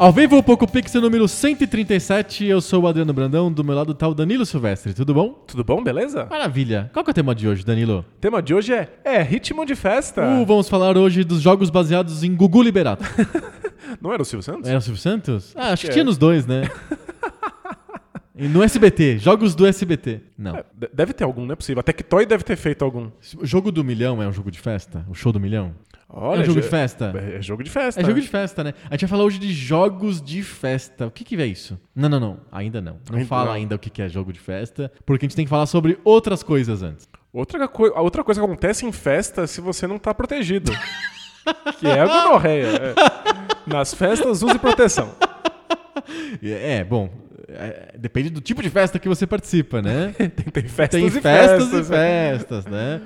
Ao vivo, Poco Pixel número 137, eu sou o Adriano Brandão, do meu lado tá o Danilo Silvestre, tudo bom? Tudo bom, beleza? Maravilha. Qual que é o tema de hoje, Danilo? O tema de hoje é, é ritmo de festa. Uh, vamos falar hoje dos jogos baseados em Gugu Liberato. Não era o Silvio Santos? Era o Silvio Santos? Ah, acho que É. tinha nos dois, né? No SBT, jogos do SBT. Não. É, de- deve ter algum, não é possível. A Tectoy deve ter feito algum. O jogo do milhão é um jogo de festa? O show do milhão? Olha, é um jogo jo- de festa? É, é jogo de festa. É jogo de festa, né? A gente vai falar hoje de jogos de festa. O que, que é isso? Não, não, não. Ainda não. Não Ainda fala não. ainda o que, que é jogo de festa, porque a gente tem que falar sobre outras coisas antes. Outra, coi- outra coisa que acontece em festa se você não tá protegido. que é a gonorreia. é. Nas festas, use proteção. É, bom, é, depende do tipo de festa que você participa, né? Tem, tem festas tem e festas, festas. e festas, né?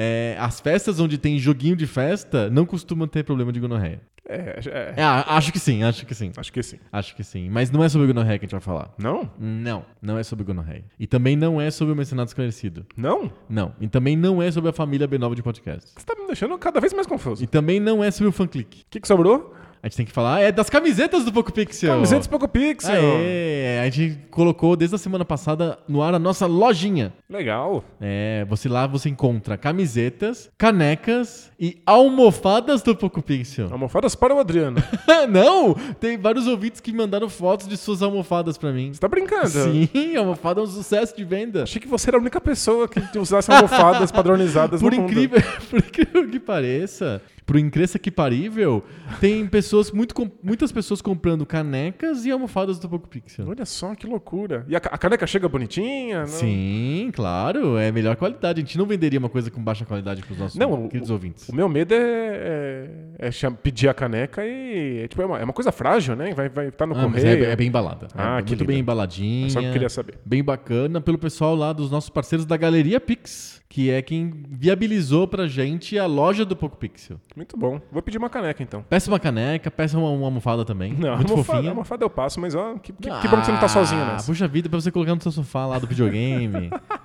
É, as festas onde tem joguinho de festa não costumam ter problema de gonorreia. É, é, É, acho que sim, acho que sim. Acho que sim. Acho que sim. Mas não é sobre gonorreia que a gente vai falar. Não? Não, não é sobre gonorreia. E também não é sobre o mencionado esclarecido. Não? Não. E também não é sobre a família B9 de podcast. Você tá me deixando cada vez mais confuso. E também não é sobre o FanClick. O que, que sobrou? A gente tem que falar é das camisetas do Poco Pixel. Camisetas Poco Pixel. Aê, a gente colocou desde a semana passada no ar a nossa lojinha. Legal. É, você lá você encontra camisetas, canecas e almofadas do Poco Pixel. Almofadas para o Adriano. não, tem vários ouvintes que mandaram fotos de suas almofadas pra mim. Você tá brincando? Sim, almofada é um sucesso de venda. Achei que você era a única pessoa que usasse almofadas padronizadas Por no mundo. incrível, por incrível que pareça, por incrível que parível, tem pessoas, muito, muitas pessoas comprando canecas e almofadas do Poco Pixel. Olha só que loucura. E a, a caneca chega bonitinha? Não? Sim, claro, é melhor qualidade. A gente não venderia uma coisa com baixa qualidade pros nossos Não, o- queridos ouvintes. O meu medo é, é- é pedir a caneca e. É, tipo, é, uma, é uma coisa frágil, né? Vai estar tá no Ah, mas correio. é, é bem embalada. Ah, é que muito linda. bem embaladinha. Só que eu queria saber. Bem bacana pelo pessoal lá dos nossos parceiros da Galeria Pix, que é quem viabilizou pra gente a loja do Poco Pixel. Muito bom. Vou pedir uma caneca então. Peça uma caneca, peça uma, uma almofada também. Não, muito almofada, fofinha. almofada eu passo, mas ó, que, que, que bom que você não tá sozinho Ah, nessa. Puxa vida, pra você colocar no seu sofá lá do videogame.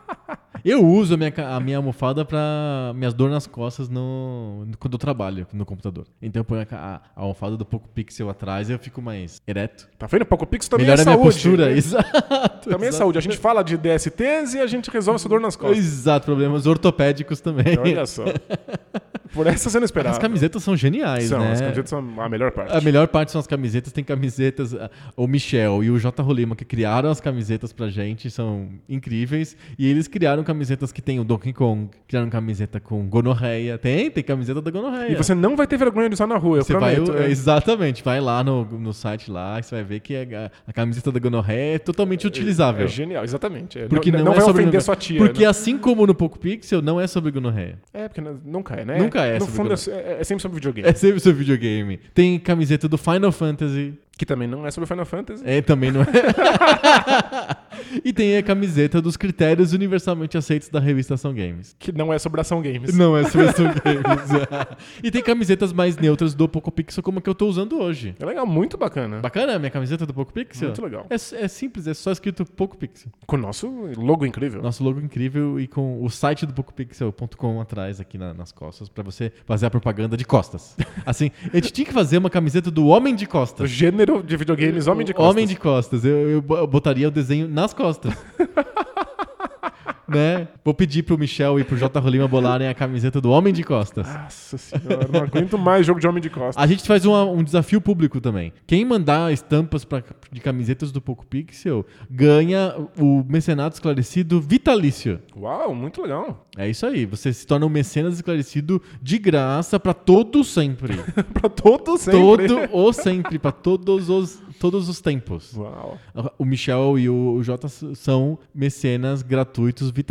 eu uso a minha, a minha almofada pra minhas dores nas costas no, no- quando eu trabalho no computador. Então eu ponho a, a almofada do Poco Pixel atrás e eu fico mais ereto. Tá vendo? Poco Pix também Melhora é a minha saúde. postura. Exato. Também é exato. saúde. A gente fala de DSTs e a gente resolve essa dor nas costas. Exato, problemas ortopédicos também. Olha só. Por essa você não esperava. As camisetas são geniais, são, né? as camisetas são a melhor parte. A melhor parte são as camisetas. Tem camisetas. ah, O Michel e o J. Rolima que criaram as camisetas pra gente são incríveis. E eles criaram camisetas que tem o Donkey Kong. Criaram camiseta com gonorreia. Tem, tem camiseta da gonorreia. E você não vai ter vergonha de usar na rua, eu Você vai, prometo. é. exatamente, vai lá no, no site lá você vai ver que a, a camiseta da gonorreia é totalmente utilizável. É genial, exatamente. É, Porque não, não é vai sobre ofender sua tia. Porque né? assim como no Poco Pixel, não é sobre gonorreia. É, porque não- nunca é, né? Nunca é No fundo, é, é sempre sobre videogame. É sempre sobre videogame. Tem camiseta do Final Fantasy. Que também não é sobre Final Fantasy. É, também não é. e tem a camiseta dos critérios universalmente aceitos da revista Ação Games. Que não é sobre ação games. Não é sobre Ação Games. e tem camisetas mais neutras do Poco Pixel, como a que eu tô usando hoje. É legal, muito bacana. Bacana a minha camiseta do Poco Pixel? Muito legal. É, é simples, é só escrito Poco Pixel. Com o nosso logo incrível. Nosso logo incrível e com o site do PocoPixel.com atrás aqui na- nas costas pra você fazer a propaganda de costas. Assim, a gente tinha que fazer uma camiseta do Homem de O Costas. Gênero de videogames, homem de costas. Homem de costas. Eu, eu bo- botaria o desenho nas costas. né? Vou pedir pro Michel e pro J. Rolima bolarem a camiseta do Homem de Costas. Nossa senhora, não aguento mais jogo de homem de costas. A gente faz uma- um desafio público também. Quem mandar estampas pra, de camisetas do Poco Pixel ganha o mecenato esclarecido vitalício. Uau, muito legal. É isso aí. Você se torna um mecenas esclarecido de graça pra todo sempre. pra todos sempre. todo ou sempre, pra todos os, todos os tempos. Uau. O Michel e o Jota são mecenas gratuitos vitalícios.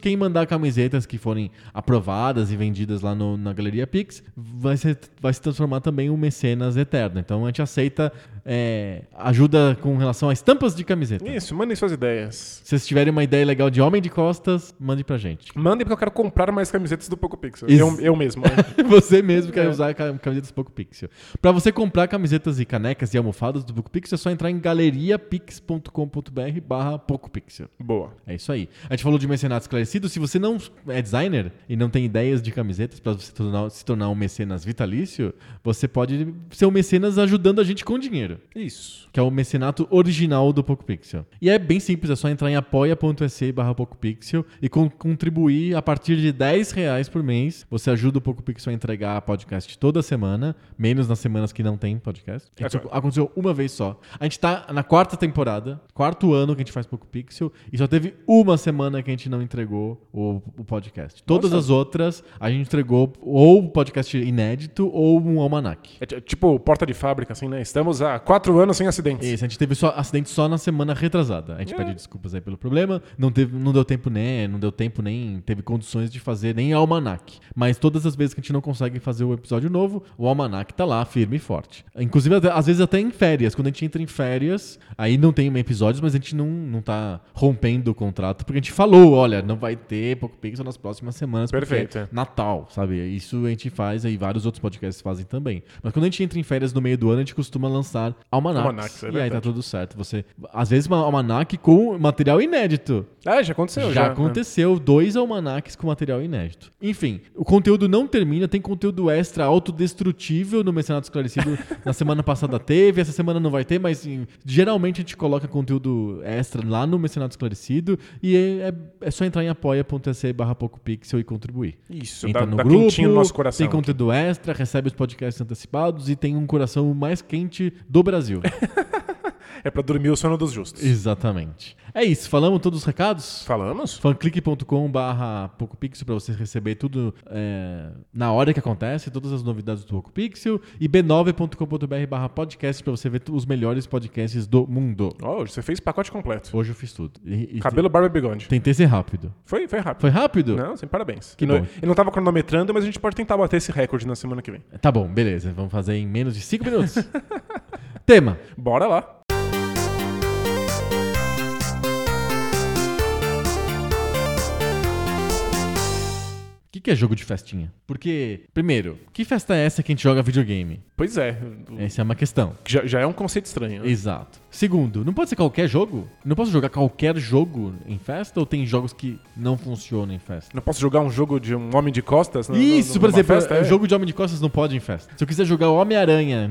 Quem mandar camisetas que forem aprovadas e vendidas lá no- na Galeria Pix vai, ser- vai se transformar também em um mecenas eterno. Então a gente aceita é, ajuda com relação a estampas de camiseta. Isso, mandem suas ideias. Se vocês tiverem uma ideia legal de homem de costas, mande pra gente. Mandem porque eu quero comprar mais camisetas do Poco Pixel. Eu, eu mesmo. né? Você mesmo quer É. usar ca- camisetas Poco Pixel. Pra você comprar camisetas e canecas e almofadas do Poco Pixel, é só entrar em galeriapix.com.br barra Poco Pixel. Boa. É isso aí. A gente falou de mecenato esclarecido. Se você não é designer e não tem ideias de camisetas para você tornar- se tornar um mecenas vitalício, você pode ser um mecenas ajudando a gente com dinheiro. Isso. Que é o mecenato original do PocoPixel. E é bem simples, é só entrar em apoia.se barra PocoPixel e con- contribuir a partir de 10 reais por mês. Você ajuda o PocoPixel a entregar podcast toda semana, menos nas semanas que não tem podcast. Isso Agora- aconteceu uma vez só. A gente tá na quarta temporada, quarto ano que a gente faz PocoPixel, e só teve uma semana que a gente não entregou o, o podcast. Todas Nossa. as outras, a gente entregou ou um podcast inédito ou um almanac. É ti- tipo porta de fábrica, assim, né? Estamos há quatro anos sem acidentes. Isso, a gente teve só acidente só na semana retrasada. A gente É. pede desculpas aí pelo problema. Não, teve, não deu tempo nem, não deu tempo nem teve condições de fazer nem almanac. Mas todas as vezes que a gente não consegue fazer o episódio novo, o almanac tá lá firme e forte. Inclusive até- às vezes até em férias, quando a gente entra em férias, aí não tem episódios, mas a gente não, não tá rompendo o contrato, porque a gente falou, olha, não vai ter Poco Pixel nas próximas semanas, Perfeito, é é. Natal, sabe? Isso a gente faz aí, vários outros podcasts fazem também. Mas quando a gente entra em férias no meio do ano, a gente costuma lançar almanacs. Almanacs, é e aí tá tudo certo. Você, às vezes, uma almanac com material inédito. Ah, já aconteceu, já já. aconteceu dois almanacs com material inédito. Enfim, o conteúdo não termina, tem conteúdo extra autodestrutível no Mecenato Esclarecido. Na semana passada teve, essa semana não vai ter, mas em- geralmente a gente coloca conteúdo extra lá no Mecenato Esclarecido e é, é- é só entrar em apoia.se barra PocoPixel e contribuir. Isso, Entra dá, no dá grupo, no nosso coração. tem conteúdo extra, recebe os podcasts antecipados e tem um coração mais quente do Brasil. É pra dormir o sono dos justos. Exatamente. É isso, falamos todos os recados? Falamos? fanclick.com barra PocoPixel para você receber tudo é, na hora que acontece, todas as novidades do PocoPixel e b9.com.br barra podcast para você ver os melhores podcasts do mundo. Hoje você fez pacote completo. Hoje eu fiz tudo. E- e Cabelo, barba e bigode. te- Tentei ser rápido. Foi, foi rápido. Foi rápido? Não, sem parabéns. Que não- bom. Ele não tava cronometrando, mas a gente pode tentar bater esse recorde na semana que vem. Tá bom, beleza. Vamos fazer em menos de 5 minutos. Tema. Bora lá. Que, é jogo de festinha? Porque, primeiro, que festa é essa que a gente joga videogame? Pois é. Essa é uma questão. Já, já é um conceito estranho. né? Exato. Segundo, não pode ser qualquer jogo? Não posso jogar qualquer jogo em festa ou tem jogos que não funcionam em festa? Não posso jogar um jogo de um homem de costas? no- Isso, no- por exemplo, festa, é. jogo de Homem de Costas não pode em festa. Se eu quiser jogar Homem-Aranha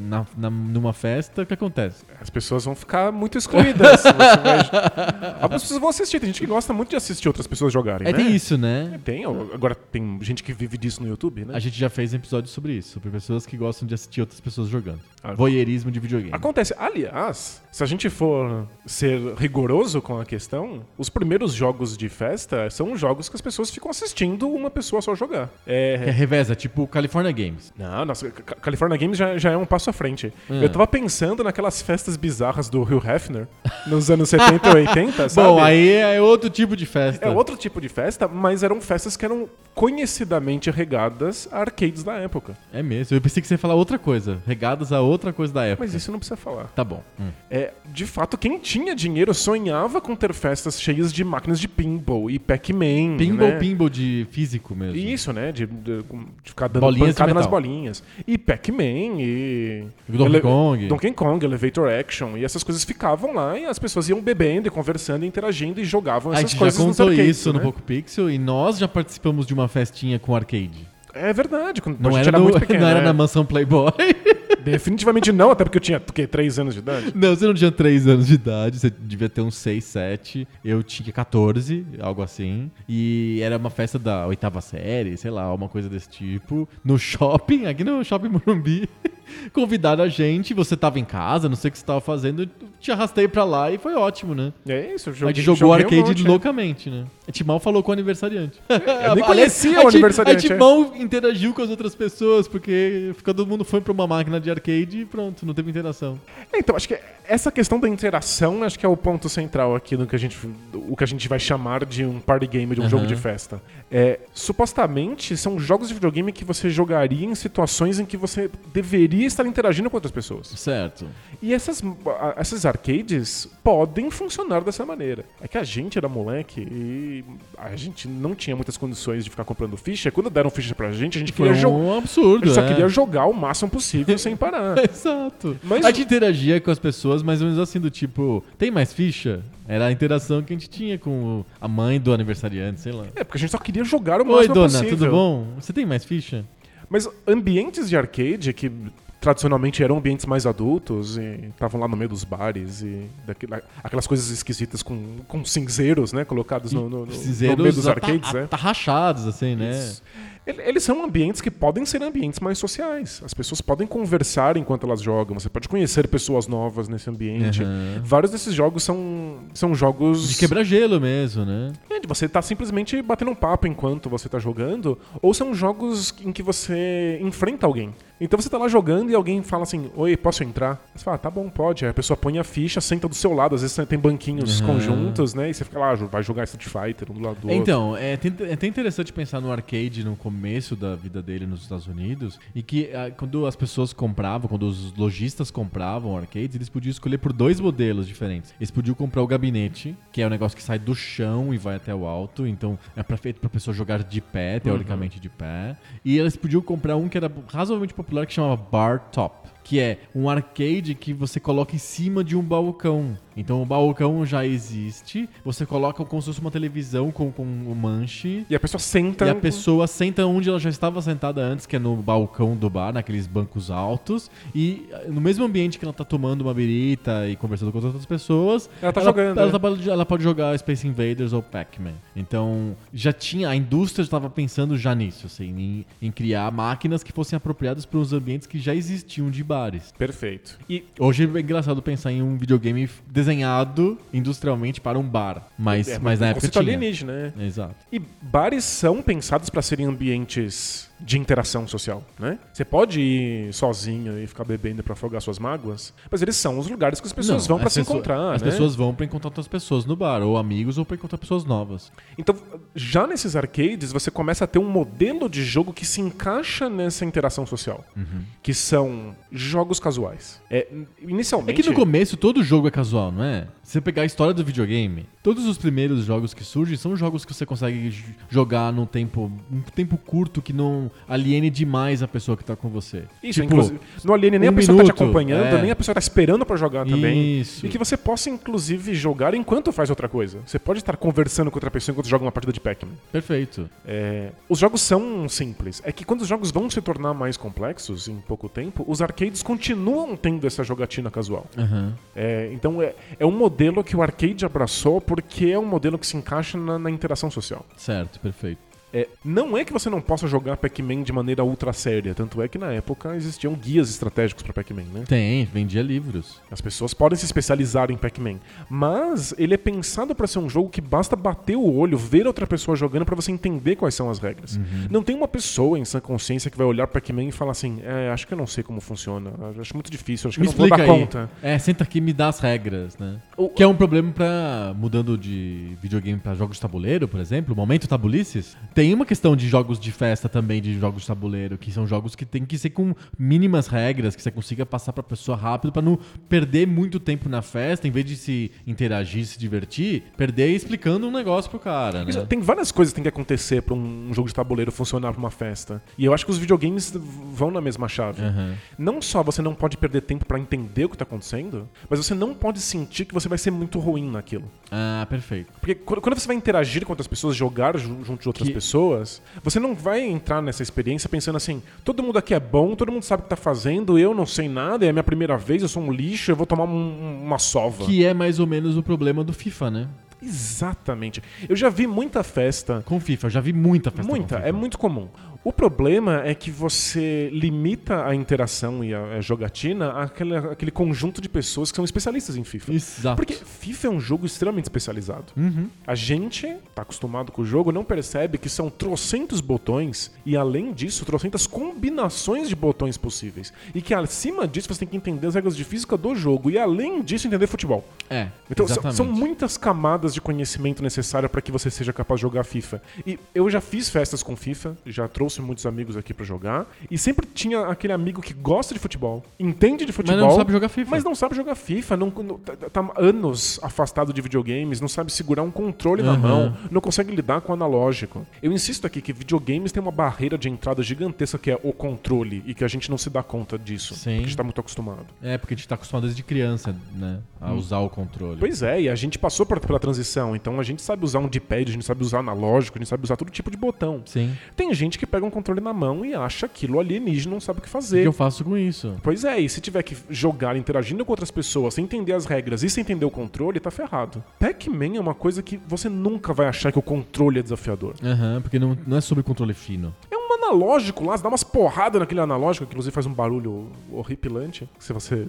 na, na- numa festa, o que acontece? As pessoas vão ficar muito excluídas. Você vai- Algumas pessoas vão assistir. Tem gente que gosta muito de assistir outras pessoas jogarem, É, né? tem isso, né? Tem. Agora tem gente que vive disso no YouTube, né? A gente já fez episódios sobre isso, sobre pessoas que gostam de assistir outras pessoas jogando. Ah, Voyeurismo de videogame. Acontece. Aliás, se a gente for ser rigoroso com a questão, os primeiros jogos de festa são jogos que as pessoas ficam assistindo uma pessoa só jogar. Que é É. reveza, tipo California Games. Não, nossa, Ca- California Games já, já é um passo à frente. Hum. Eu tava pensando naquelas festas bizarras do Hugh Hefner nos anos 70 e 80, sabe? Bom, aí é outro tipo de festa. É outro tipo de festa, mas eram festas que eram conhecidamente regadas a arcades da época. É mesmo. Eu pensei que você ia falar outra coisa. Regadas a outra coisa da época. Mas isso não precisa falar. Tá bom. Hum. É, de fato, quem tinha dinheiro sonhava com ter festas cheias de máquinas de pinball e Pac-Man. Pinball, né? pinball de físico mesmo. Isso, né? De, de- de ficar dando Bolinhas pancada nas bolinhas. E Pac-Man e. Donkey Ele- Kong. Donkey Kong, Elevator Action. E essas coisas ficavam lá e as pessoas iam bebendo e conversando e interagindo e jogavam A essas gente já coisas nos contou arcades, isso no né? Poco Pixel e nós já participamos de uma festinha com arcade. É verdade, quando Não a gente era, era no- muito pequeno. não era né? na mansão Playboy. Definitivamente não, até porque eu tinha, o quê, 3 anos de idade? Não, você não tinha 3 anos de idade, você devia ter uns 6, 7. Eu tinha 14, algo assim. E era uma festa da oitava série, sei lá, uma coisa desse tipo. No shopping, aqui no Shopping Morumbi. Convidaram a gente, você tava em casa, não sei o que você tava fazendo, te arrastei pra lá e foi ótimo, né? É isso, eu a joguei, gente jogou joguei um arcade monte, é. loucamente, né? A mal falou com o aniversariante. Eu nem conhecia a o aniversariante, A é. mal interagiu com as outras pessoas, porque todo mundo foi pra uma máquina de arcade e pronto, não teve interação. É, Então, acho que essa questão da interação, acho que é o ponto central aqui no que a gente, o que a gente vai chamar de um party game, de um Aham. jogo de festa. É, supostamente, são jogos de videogame que você jogaria em situações em que você deveria estar interagindo com outras pessoas. Certo. E essas, a- essas arcades podem funcionar dessa maneira. É que a gente era moleque e a gente não tinha muitas condições de ficar comprando ficha. Quando deram ficha pra gente, a gente Foi queria jogar. um A absurdo, gente só é. queria jogar o máximo possível sem parar. Exato. Mas a gente interagia com as pessoas mais ou menos assim, do tipo, tem mais ficha? Era a interação que a gente tinha com a mãe do aniversariante, sei lá. É, porque a gente só queria jogar o Oi, máximo dona, possível. tudo bom? Você tem mais ficha? Mas ambientes de arcade que tradicionalmente eram ambientes mais adultos e estavam lá no meio dos bares e daquela- aquelas coisas esquisitas com, com cinzeiros, né, colocados no, no, no- no meio dos arcades, né? atarrachados, assim, né? Isso. Ele- Eles são ambientes que podem ser ambientes mais sociais. As pessoas podem conversar enquanto elas jogam. Você pode conhecer pessoas novas nesse ambiente. Aham. Vários desses jogos são, são jogos De quebra-gelo mesmo, né? É, de você tá simplesmente batendo um papo enquanto você tá jogando, ou são jogos em que você enfrenta alguém. Então você tá lá jogando e alguém fala assim, oi, posso entrar? Você fala, tá bom, pode. Aí a pessoa põe a ficha, senta do seu lado, às vezes tem banquinhos Uhum. conjuntos, né? E você fica lá, vai jogar Street Fighter um do lado do outro. Então, é, é até interessante pensar no arcade no começo da vida dele nos Estados Unidos e que ah, quando as pessoas compravam, quando os lojistas compravam arcades, eles podiam escolher por dois modelos diferentes. Eles podiam comprar o gabinete, que é um negócio que sai do chão e vai até o alto, então é pra, feito pra pessoa jogar de pé, teoricamente de pé. E eles podiam comprar um que era razoavelmente popular que chamava Bar Top. Que é um arcade que você coloca em cima de um balcão. Então o balcão já existe, você coloca como se fosse uma televisão com, com um manche. E a pessoa senta. E a pessoa senta onde ela já estava sentada antes, que é no balcão do bar, naqueles bancos altos. E eh, no mesmo ambiente que ela tá tomando uma birita e conversando com as outras pessoas, Ela tá jogando, Ela, né? tá- ela pode jogar Space Invaders ou Pac-Man. Então, já tinha. A indústria estava pensando já nisso, assim, em, em criar máquinas que fossem apropriadas para os ambientes que já existiam de bares. Perfeito. E Hoje é engraçado pensar em um videogame f- desenhado industrialmente para um bar. Mas, é, mas na época tinha. alienígena, né? Exato. E bares são pensados para serem ambientes de interação social, né? Você pode ir sozinho e ficar bebendo para afogar suas mágoas, mas eles são os lugares que as pessoas Não, vão para se encontrar, As né? pessoas vão para encontrar outras pessoas no bar, ou amigos, ou para encontrar pessoas novas. Então, já nesses arcades, você começa a ter um modelo de jogo que se encaixa nessa interação social, Uhum. que são jogos casuais. É, É inicialmente, que no começo todo jogo é casual, não é? Se você pegar a história do videogame, todos os primeiros jogos que surgem são jogos que você consegue jogar num tempo, um tempo curto que não aliene demais a pessoa que tá com você. Isso, tipo, inclusive, no Alien nem um a pessoa tá minuto, te acompanhando, é. nem a pessoa tá esperando pra jogar também. Isso. E que você possa, inclusive, jogar enquanto faz outra coisa. Você pode estar conversando com outra pessoa enquanto joga uma partida de Pac-Man. Perfeito. É, os jogos são simples. É que quando os jogos vão se tornar mais complexos em pouco tempo, os arcades continuam tendo essa jogatina casual. Aham. É, então é, é um modelo que o arcade abraçou porque é um modelo que se encaixa na, na interação social. Certo, perfeito. É, não é que você não possa jogar Pac-Man de maneira ultra séria, tanto é que na época existiam guias estratégicos para Pac-Man, né? Tem, vendia livros. As pessoas podem se especializar em Pac-Man, mas ele é pensado para ser um jogo que basta bater o olho, ver outra pessoa jogando para você entender quais são as regras. Uhum. Não tem uma pessoa em sã consciência que vai olhar Pac-Man e falar assim: é, acho que eu não sei como funciona, acho muito difícil, acho que Me eu não vou dar aí. conta. É, senta aqui e me dá as regras, né? O- Que é um problema pra. mudando de videogame pra jogos de tabuleiro, por exemplo, momento tabulices. Tem uma questão de jogos de festa também, de jogos de tabuleiro, que são jogos que tem que ser com mínimas regras, que você consiga passar pra pessoa rápido pra não perder muito tempo na festa, em vez de se interagir, se divertir, perder explicando um negócio pro cara, né? Tem várias coisas que tem que acontecer pra um jogo de tabuleiro funcionar pra uma festa. E eu acho que os videogames vão na mesma chave. Aham. Não só você não pode perder tempo pra entender o que tá acontecendo, mas você não pode sentir que você vai ser muito ruim naquilo. Ah, perfeito. Porque quando você vai interagir com outras pessoas, jogar ju- junto de outras Que, pessoas. Pessoas, você não vai entrar nessa experiência pensando assim: todo mundo aqui é bom, todo mundo sabe o que tá fazendo, eu não sei nada, é a minha primeira vez, eu sou um lixo, eu vou tomar um- uma sova. Que é mais ou menos o problema do FIFA, né? Exatamente. Eu já vi muita festa. Com FIFA, eu já vi muita festa Muita, é muito comum. O problema é que você limita a interação e a, a jogatina àquele, àquele conjunto de pessoas que são especialistas em FIFA. Exato. Porque FIFA é um jogo extremamente especializado. Uhum. A gente tá acostumado com o jogo, não percebe que são trocentos botões e além disso, trocentas combinações de botões possíveis. E que acima disso você tem que entender as regras de física do jogo e além disso entender futebol. É, Então são, exatamente. são muitas camadas de conhecimento necessário para que você seja capaz de jogar FIFA. E eu já fiz festas com FIFA, já trouxe muitos amigos aqui para jogar e sempre tinha aquele amigo que gosta de futebol, entende de futebol, não sabe jogar FIFA. mas não sabe jogar FIFA, não, não- tá, tá anos afastado de videogames, não sabe segurar um controle na Aham. mão, não consegue lidar com o analógico. Eu insisto aqui que videogames tem uma barreira de entrada gigantesca que é o controle e que a gente não se dá conta disso, Sim. porque a gente tá muito acostumado. É, porque a gente tá acostumado desde criança, né? A usar o controle. Hum. Pois é, e a gente passou por- pela transição, então a gente sabe usar um D-pad, a gente sabe usar analógico, a gente sabe usar todo tipo de botão. Sim. Tem gente que pega um controle na mão e acha aquilo alienígena, não sabe o que O que fazer. eu faço com isso? Pois é, e se tiver que jogar interagindo com outras pessoas, sem entender as regras e sem entender o controle, tá ferrado. Pac-Man é uma coisa que você nunca vai achar que o controle é desafiador. Aham, porque não, não é sobre controle fino. É um analógico lá, você dá umas porradas naquele analógico, que inclusive faz um barulho horripilante, se você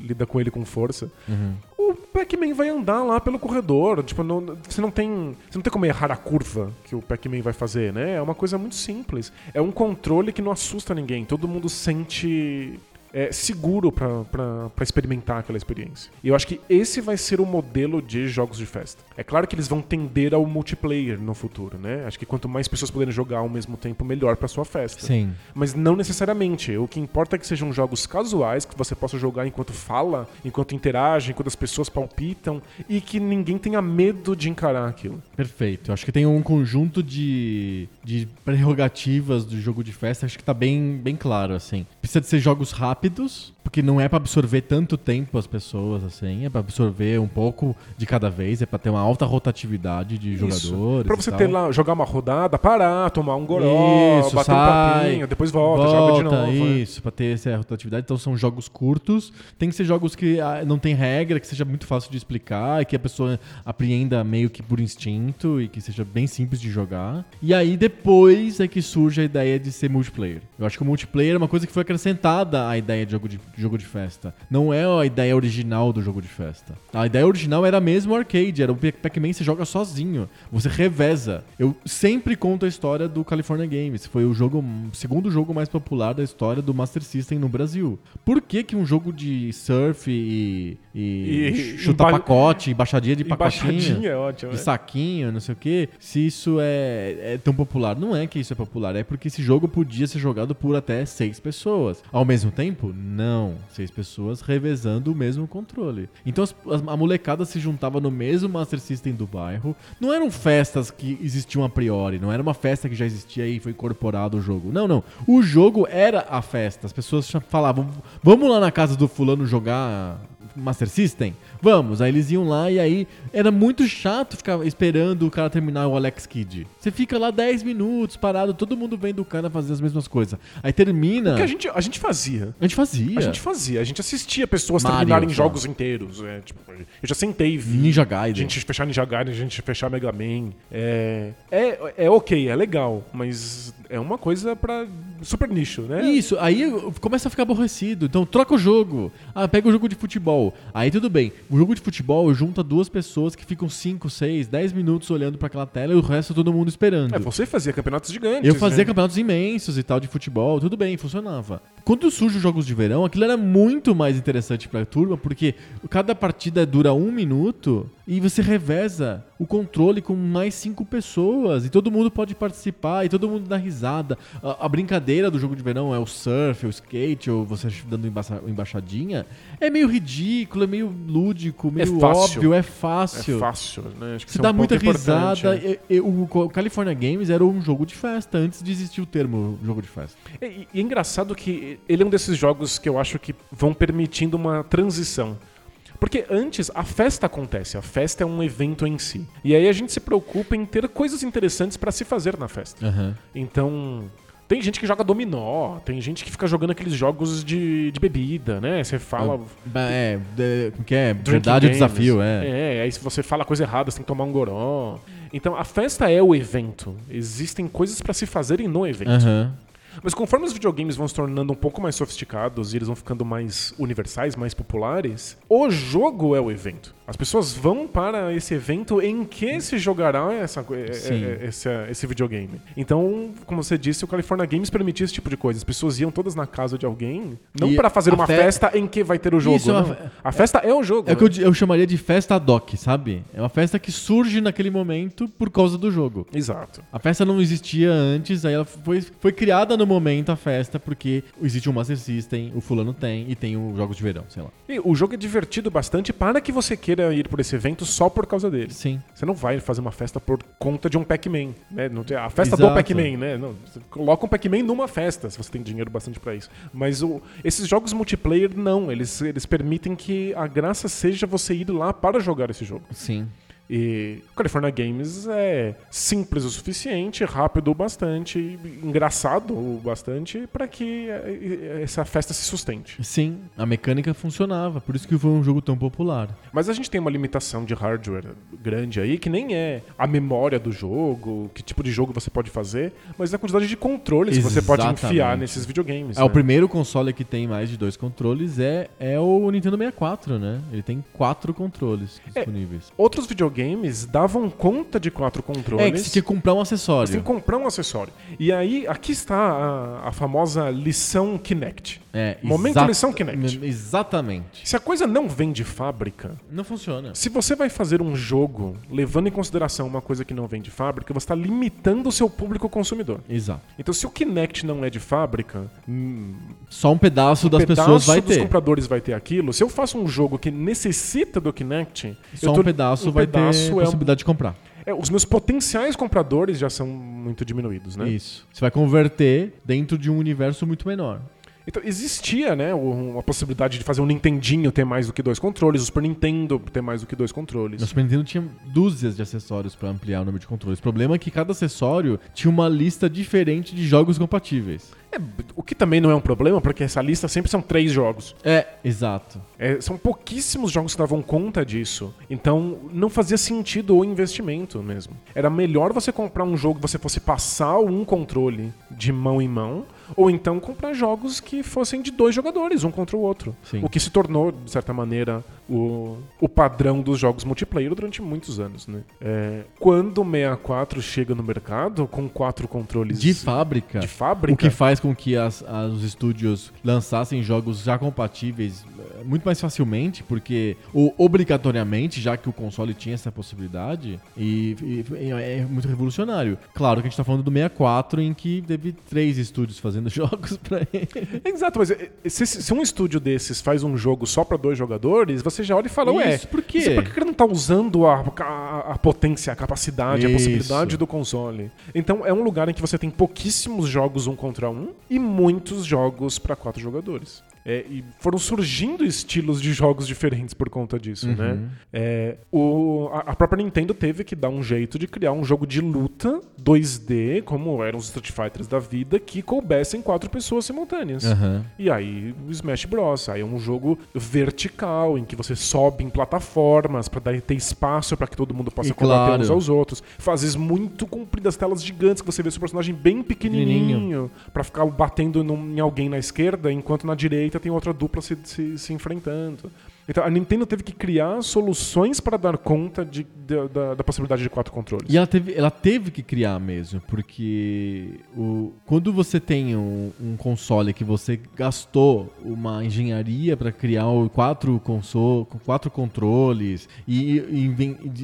lida com ele com força. O Pac-Man vai andar lá pelo corredor, tipo, não- você não tem, você não tem como errar a curva que o Pac-Man vai fazer, né? É uma coisa muito simples. É um controle que não assusta ninguém. Todo mundo sente é, seguro pra experimentar aquela experiência. E eu acho que esse vai ser o modelo de jogos de festa. É claro que eles vão tender ao multiplayer no futuro, né? Acho que quanto mais pessoas puderem jogar ao mesmo tempo, melhor pra sua festa. Sim. Mas não necessariamente. O que importa é que sejam jogos casuais, que você possa jogar enquanto fala, enquanto interage, enquanto as pessoas palpitam e que ninguém tenha medo de encarar aquilo. Perfeito. Eu acho que tem um conjunto de, de prerrogativas do jogo de festa, acho que tá bem, bem claro, assim. Precisa de ser jogos rápidos, porque não é pra absorver tanto tempo as pessoas, assim. É pra absorver um pouco de cada vez, é pra ter uma alta rotatividade de jogadores. Pra e você ter lá, jogar uma rodada, parar, tomar um goró, Isso, bater um sai, papinho, depois volta, joga de novo. né? Isso, pra ter essa rotatividade. Então são jogos curtos. Tem que ser jogos que ah, não tem regra, que seja muito fácil de explicar e que a pessoa apreenda meio que por instinto e que seja bem simples de jogar. E aí depois é que surge a ideia de ser multiplayer. Eu acho que o multiplayer é uma coisa que foi acrescentada à ideia de jogo de, jogo de festa. Não é a ideia original do jogo de festa. A ideia original era mesmo o arcade, era o Pac- Pac-Man você joga sozinho, você reveza. Eu sempre conto a história do California Games, foi o jogo, segundo jogo mais popular da história do Master System no Brasil. Por que que um jogo de surf e, e, E- chutar ba- pacote, baixadinha de pacotinho, Embaixadinha é ótimo. de né? saquinho, não sei o que, se isso é, é tão popular. Não é que isso é popular, é porque esse jogo podia ser jogado por até seis pessoas. Ao mesmo tempo, não. Seis pessoas revezando o mesmo controle. Então as- a molecada se juntava no mesmo Master System do bairro. Não eram festas que existiam a priori, não era uma festa que já existia e foi incorporado o jogo. Não, não. O jogo era a festa. As pessoas falavam, vamos lá na casa do fulano jogar Master System? Vamos. Aí eles iam lá e aí era muito chato ficar esperando o cara terminar o Alex Kidd. Você fica lá 10 minutos parado, todo mundo vendo o cara fazer as mesmas coisas. Aí termina. Porque a gente, a gente fazia. A gente fazia. A gente fazia, a gente assistia pessoas Mario, terminarem só. jogos inteiros. é, tipo, eu já sentei e vi. Ninja A Gaiden. gente fechar Ninja Gaiden, a gente fechar Mega Man. É, é, é ok, é legal, mas é uma coisa pra super nicho, né? Isso, aí começa a ficar aborrecido. Então troca o jogo. Ah, pega o jogo de futebol. Aí tudo bem. O jogo de futebol junta duas pessoas que ficam 5, 6, 10 minutos olhando pra aquela tela e o resto todo mundo esperando. É, você fazia campeonatos gigantes. Eu fazia né? campeonatos imensos e tal de futebol, tudo bem, funcionava. Quando surge os jogos de verão, aquilo era muito mais interessante pra turma, porque cada partida dura um minuto e você reveza o controle com mais cinco pessoas e todo mundo pode participar e todo mundo dá risada. A, a brincadeira do jogo de verão é o surf, o skate, ou você dando embaça- embaixadinha. É meio ridículo, é meio lúdico, meio fácil. óbvio, é É fácil. fácil, né? Acho que Você é dá um muita risada. é. E- e o California Games era um jogo de festa antes de existir o termo jogo de festa. E, e é engraçado que ele é um desses jogos que eu acho que vão permitindo uma transição. Porque antes a festa acontece, a festa é um evento em si. E aí a gente se preocupa em ter coisas interessantes pra se fazer na festa. Aham. Então, tem gente que joga dominó, tem gente que fica jogando aqueles jogos de, de bebida, né? Você fala. Ba- É, como que é? Verdade ou games. desafio, é. É, aí se você fala coisa errada, você tem que tomar um goró. Então a festa é o evento. Existem coisas pra se fazerem no evento. Aham. Mas conforme os videogames vão se tornando um pouco mais sofisticados e eles vão ficando mais universais, mais populares, o jogo é o evento. As pessoas vão para esse evento em que se jogará essa, é- Sim. é- esse, esse videogame. Então, como você disse, o California Games permitia esse tipo de coisa. As pessoas iam todas na casa de alguém, não E para fazer uma fe- festa em que vai ter o jogo. Isso, é fe- A festa é o jogo. É o que eu, né? eu chamaria de festa ad hoc, sabe? É uma festa que surge naquele momento por causa do jogo. Exato. A festa não existia antes, aí ela foi, foi criada no momento a festa, porque existe o Master System, o fulano tem, e tem os jogos de verão, sei lá. E o jogo é divertido bastante para que você queira ir por esse evento só por causa dele. Sim. Você não vai fazer uma festa por conta de um Pac-Man, né? A festa do Exato. Pac-Man, né? Não, você coloca um Pac-Man numa festa, se você tem dinheiro bastante pra isso. Mas o- esses jogos multiplayer, não. Eles, eles permitem que a graça seja você ir lá para jogar esse jogo. Sim. E o California Games é simples o suficiente, rápido o bastante, engraçado o bastante, para que eh, essa festa se sustente. Sim, a mecânica funcionava, por isso que foi um jogo tão popular. Mas a gente tem uma limitação de hardware grande aí, que nem é a memória do jogo, que tipo de jogo você pode fazer, mas a quantidade de controles que você pode Exatamente. enfiar nesses videogames. É, o né? primeiro console que tem mais de dois controles é, é o Nintendo 64, né? Ele tem quatro controles É, disponíveis. Outros videogames davam conta de quatro É, que controles. você tinha que comprar um Você tem acessório. que comprar um acessório. E aí, aqui está a, a famosa lição Kinect. É, Momento exata- lição Kinect. Exatamente. Se a coisa não vem de fábrica, Não funciona. se você vai fazer um jogo levando em consideração uma coisa que não vem de fábrica, você está limitando o seu público consumidor. Exato. Então, se o Kinect não é de fábrica, hum, Só um pedaço das pedaço pessoas vai dos ter. compradores vai ter aquilo. Se eu faço um jogo que necessita do Kinect, Só tô- um pedaço um vai pedaço ter é um- possibilidade de comprar. é, os meus potenciais compradores já são muito diminuídos, né? Isso. Você vai converter dentro de um universo muito menor. Então, existia, né, uma possibilidade de fazer um Nintendinho ter mais do que dois controles, o Super Nintendo ter mais do que dois controles. No Super Nintendo tinha dúzias de acessórios pra ampliar o número de controles. O problema é que cada acessório tinha uma lista diferente de jogos compatíveis. É, o que também não é um problema, porque essa lista sempre são três jogos. É, exato. É, são pouquíssimos jogos que davam conta disso. Então, não fazia sentido o investimento mesmo. Era melhor você comprar um jogo que você fosse passar um controle de mão em mão, ou então comprar jogos que fossem de dois jogadores, um contra o outro. Sim. O que se tornou, de certa maneira, o, o padrão dos jogos multiplayer durante muitos anos. Né? É, quando o 64 chega no mercado com quatro controles De fábrica, de fábrica, o que faz com que as, as- os estúdios lançassem jogos já compatíveis muito mais facilmente, porque ou, obrigatoriamente, já que o console tinha essa possibilidade, e, e- e é muito revolucionário. Claro que a gente tá falando do 64, em que teve três estúdios fazendo jogos pra ele. Exato, mas eh, se, se um estúdio desses faz um jogo só pra dois jogadores, você já olha e fala, ué, Isso, por quê? isso por que ele não tá usando a, a, a potência, a capacidade, a Isso. possibilidade do console? Então é um lugar em que você tem pouquíssimos jogos um contra um e muitos jogos pra quatro jogadores. É, e foram surgindo estilos de jogos diferentes por conta disso, né? Uhum. É, o, a, a própria Nintendo teve que dar um jeito de criar um jogo de luta 2D, como eram os Street Fighters da vida, que coubessem quatro pessoas simultâneas. Aham. E aí o Smash Bros. Aí é um jogo vertical, em que você sobe em plataformas pra dar, ter espaço pra que todo mundo possa E combater claro. uns aos outros. Fases muito compridas, telas gigantes, que você vê seu personagem bem pequenininho, pra ficar batendo num- em alguém na esquerda, enquanto na direita tem outra dupla se, se, se enfrentando. Então a Nintendo teve que criar soluções para dar conta de- da- da, da possibilidade de quatro controles. E ela teve, ela teve que criar mesmo, porque o, quando você tem um, um console que você gastou uma engenharia para criar quatro, console, quatro controles e, e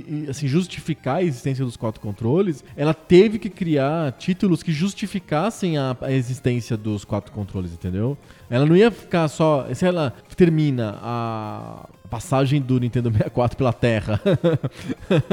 e, assim, justificar a existência dos quatro controles, ela teve que criar títulos que justificassem a, a existência dos quatro controles, entendeu? Ela não ia ficar só. Se ela termina a passagem do Nintendo 64 pela Terra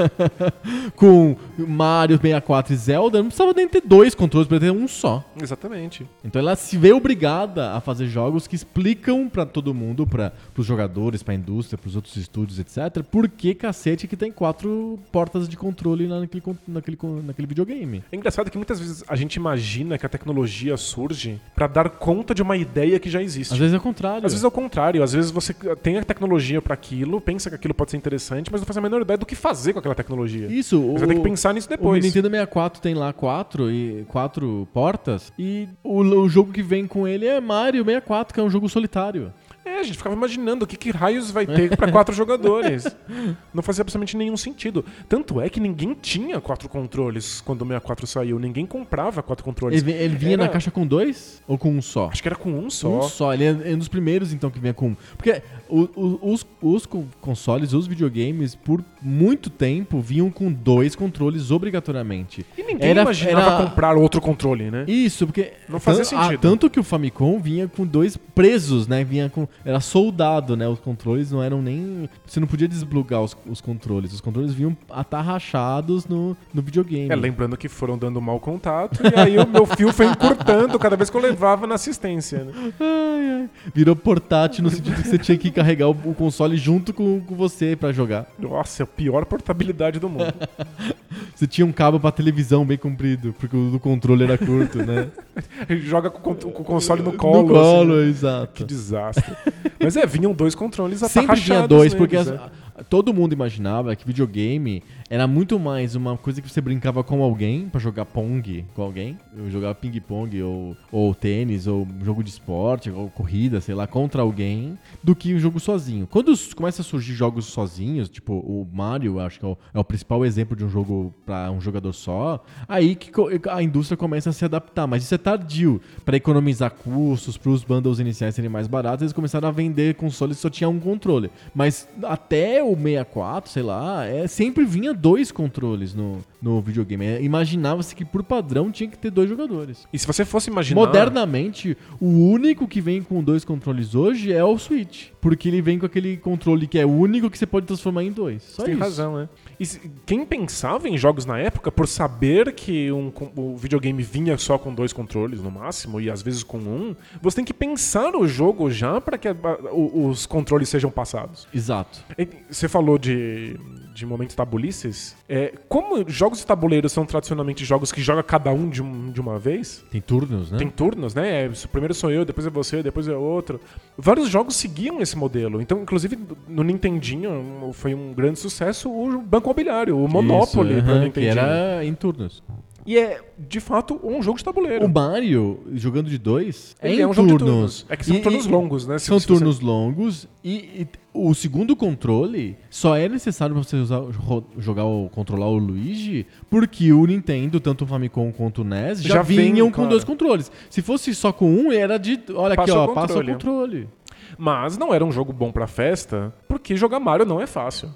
com Mario 64 e Zelda, não precisava nem ter dois controles, para ter um só. Exatamente. Então ela se vê obrigada a fazer jogos que explicam pra todo mundo, para os jogadores, pra indústria, pros outros estúdios, etc. Por que cacete que tem quatro portas de controle naquele, naquele, naquele videogame. É engraçado que muitas vezes a gente imagina que a tecnologia surge pra dar conta de uma ideia que já existe. Às vezes é o contrário. Às vezes é o contrário, às vezes você tem a tecnologia pra aquilo, pensa que aquilo pode ser interessante, mas não faz a menor ideia do que fazer com aquela tecnologia. Isso, Você vai ter que pensar nisso O depois. Nintendo 64 tem lá quatro, e, quatro portas e o, o jogo que vem com ele é Mario 64, que é um jogo solitário. É, a gente ficava imaginando o que, que raios vai ter pra quatro jogadores. Não fazia absolutamente nenhum sentido. Tanto é que ninguém tinha quatro controles quando o 64 saiu. Ninguém comprava quatro controles. Ele, ele vinha Era- na caixa com dois ou com um só? Acho que era com um só. Um só, ele é, é um dos primeiros então que vinha com. Porque o- o- os, os con- consoles, os videogames, por muito tempo vinham com dois controles obrigatoriamente. E ninguém Era- imaginava era- comprar outro controle, né? Isso, porque. Não fazia ah, sentido. tanto que o Famicom vinha com dois presos, né? Vinha com. Era soldado, né? Os controles não eram nem. Você não podia desblogar os, os controles. Os controles vinham atarrachados no, no videogame. É, lembrando que foram dando mau contato, e aí o meu fio foi encurtando cada vez que eu levava na assistência. Né? Ai, ai. Virou portátil no sentido que você tinha que carregar o, o console junto com, com você pra jogar. Nossa, é a pior portabilidade do mundo. Você tinha um cabo pra televisão bem comprido, porque o do controle era curto, né? Joga com, com o console no colo. No colo, assim, né? exato. Que desastre. Mas é, vinham dois controles Sempre tinha dois, porque neles, as- né? Todo mundo imaginava que videogame era muito mais uma coisa que você brincava com alguém pra jogar pong com alguém, jogar ping-pong ou, ou tênis ou jogo de esporte ou corrida, sei lá, contra alguém, do que um jogo sozinho. Quando começa a surgir jogos sozinhos, tipo o Mario, acho que é o, é o principal exemplo de um jogo pra um jogador só, aí que a indústria começa a se adaptar, mas isso é tardio Pra economizar custos, para os bundles iniciais serem mais baratos, eles começaram a vender consoles que só tinha um controle. Mas até o 64, sei lá, é, sempre vinha dois controles no, no videogame. É, Imaginava-se que por padrão tinha que ter dois jogadores. E se você fosse imaginar... Modernamente, o único que vem com dois controles hoje é o Switch. Porque ele vem com aquele controle que é o único que você pode transformar em dois. Só Tem isso. razão, né? E quem pensava em jogos na época, por saber que um, o videogame vinha só com dois controles no máximo, e às vezes com um, você tem que pensar o jogo já para que a- a- os controles sejam passados. Exato. Você falou de, de momentos tabulices. É, como jogos de tabuleiro são tradicionalmente jogos que joga cada um de, um- de uma vez, Tem turnos, né? tem turnos, né? É, Primeiro sou eu, depois é você, depois é outro. Vários jogos seguiam esse modelo. Então, inclusive, no Nintendinho foi um grande sucesso o Banco Imobiliário, o Monopoly Isso, aham, que Nintendinho. era em turnos. E é, de fato, um jogo de tabuleiro. O Mario, jogando de dois, é Ele em é um jogo de turnos. turnos. É que são E- turnos e- longos, né? São se você- turnos longos e, e o segundo controle só é necessário pra você usar, jogar ou controlar o Luigi, porque o Nintendo, tanto o Famicom quanto o NES, já, Já vem, vinham com claro. dois controles. Se fosse só com um, era de, olha aqui, Passa o ó, passa o controle. Mas não era um jogo bom pra festa, porque jogar Mario não é fácil.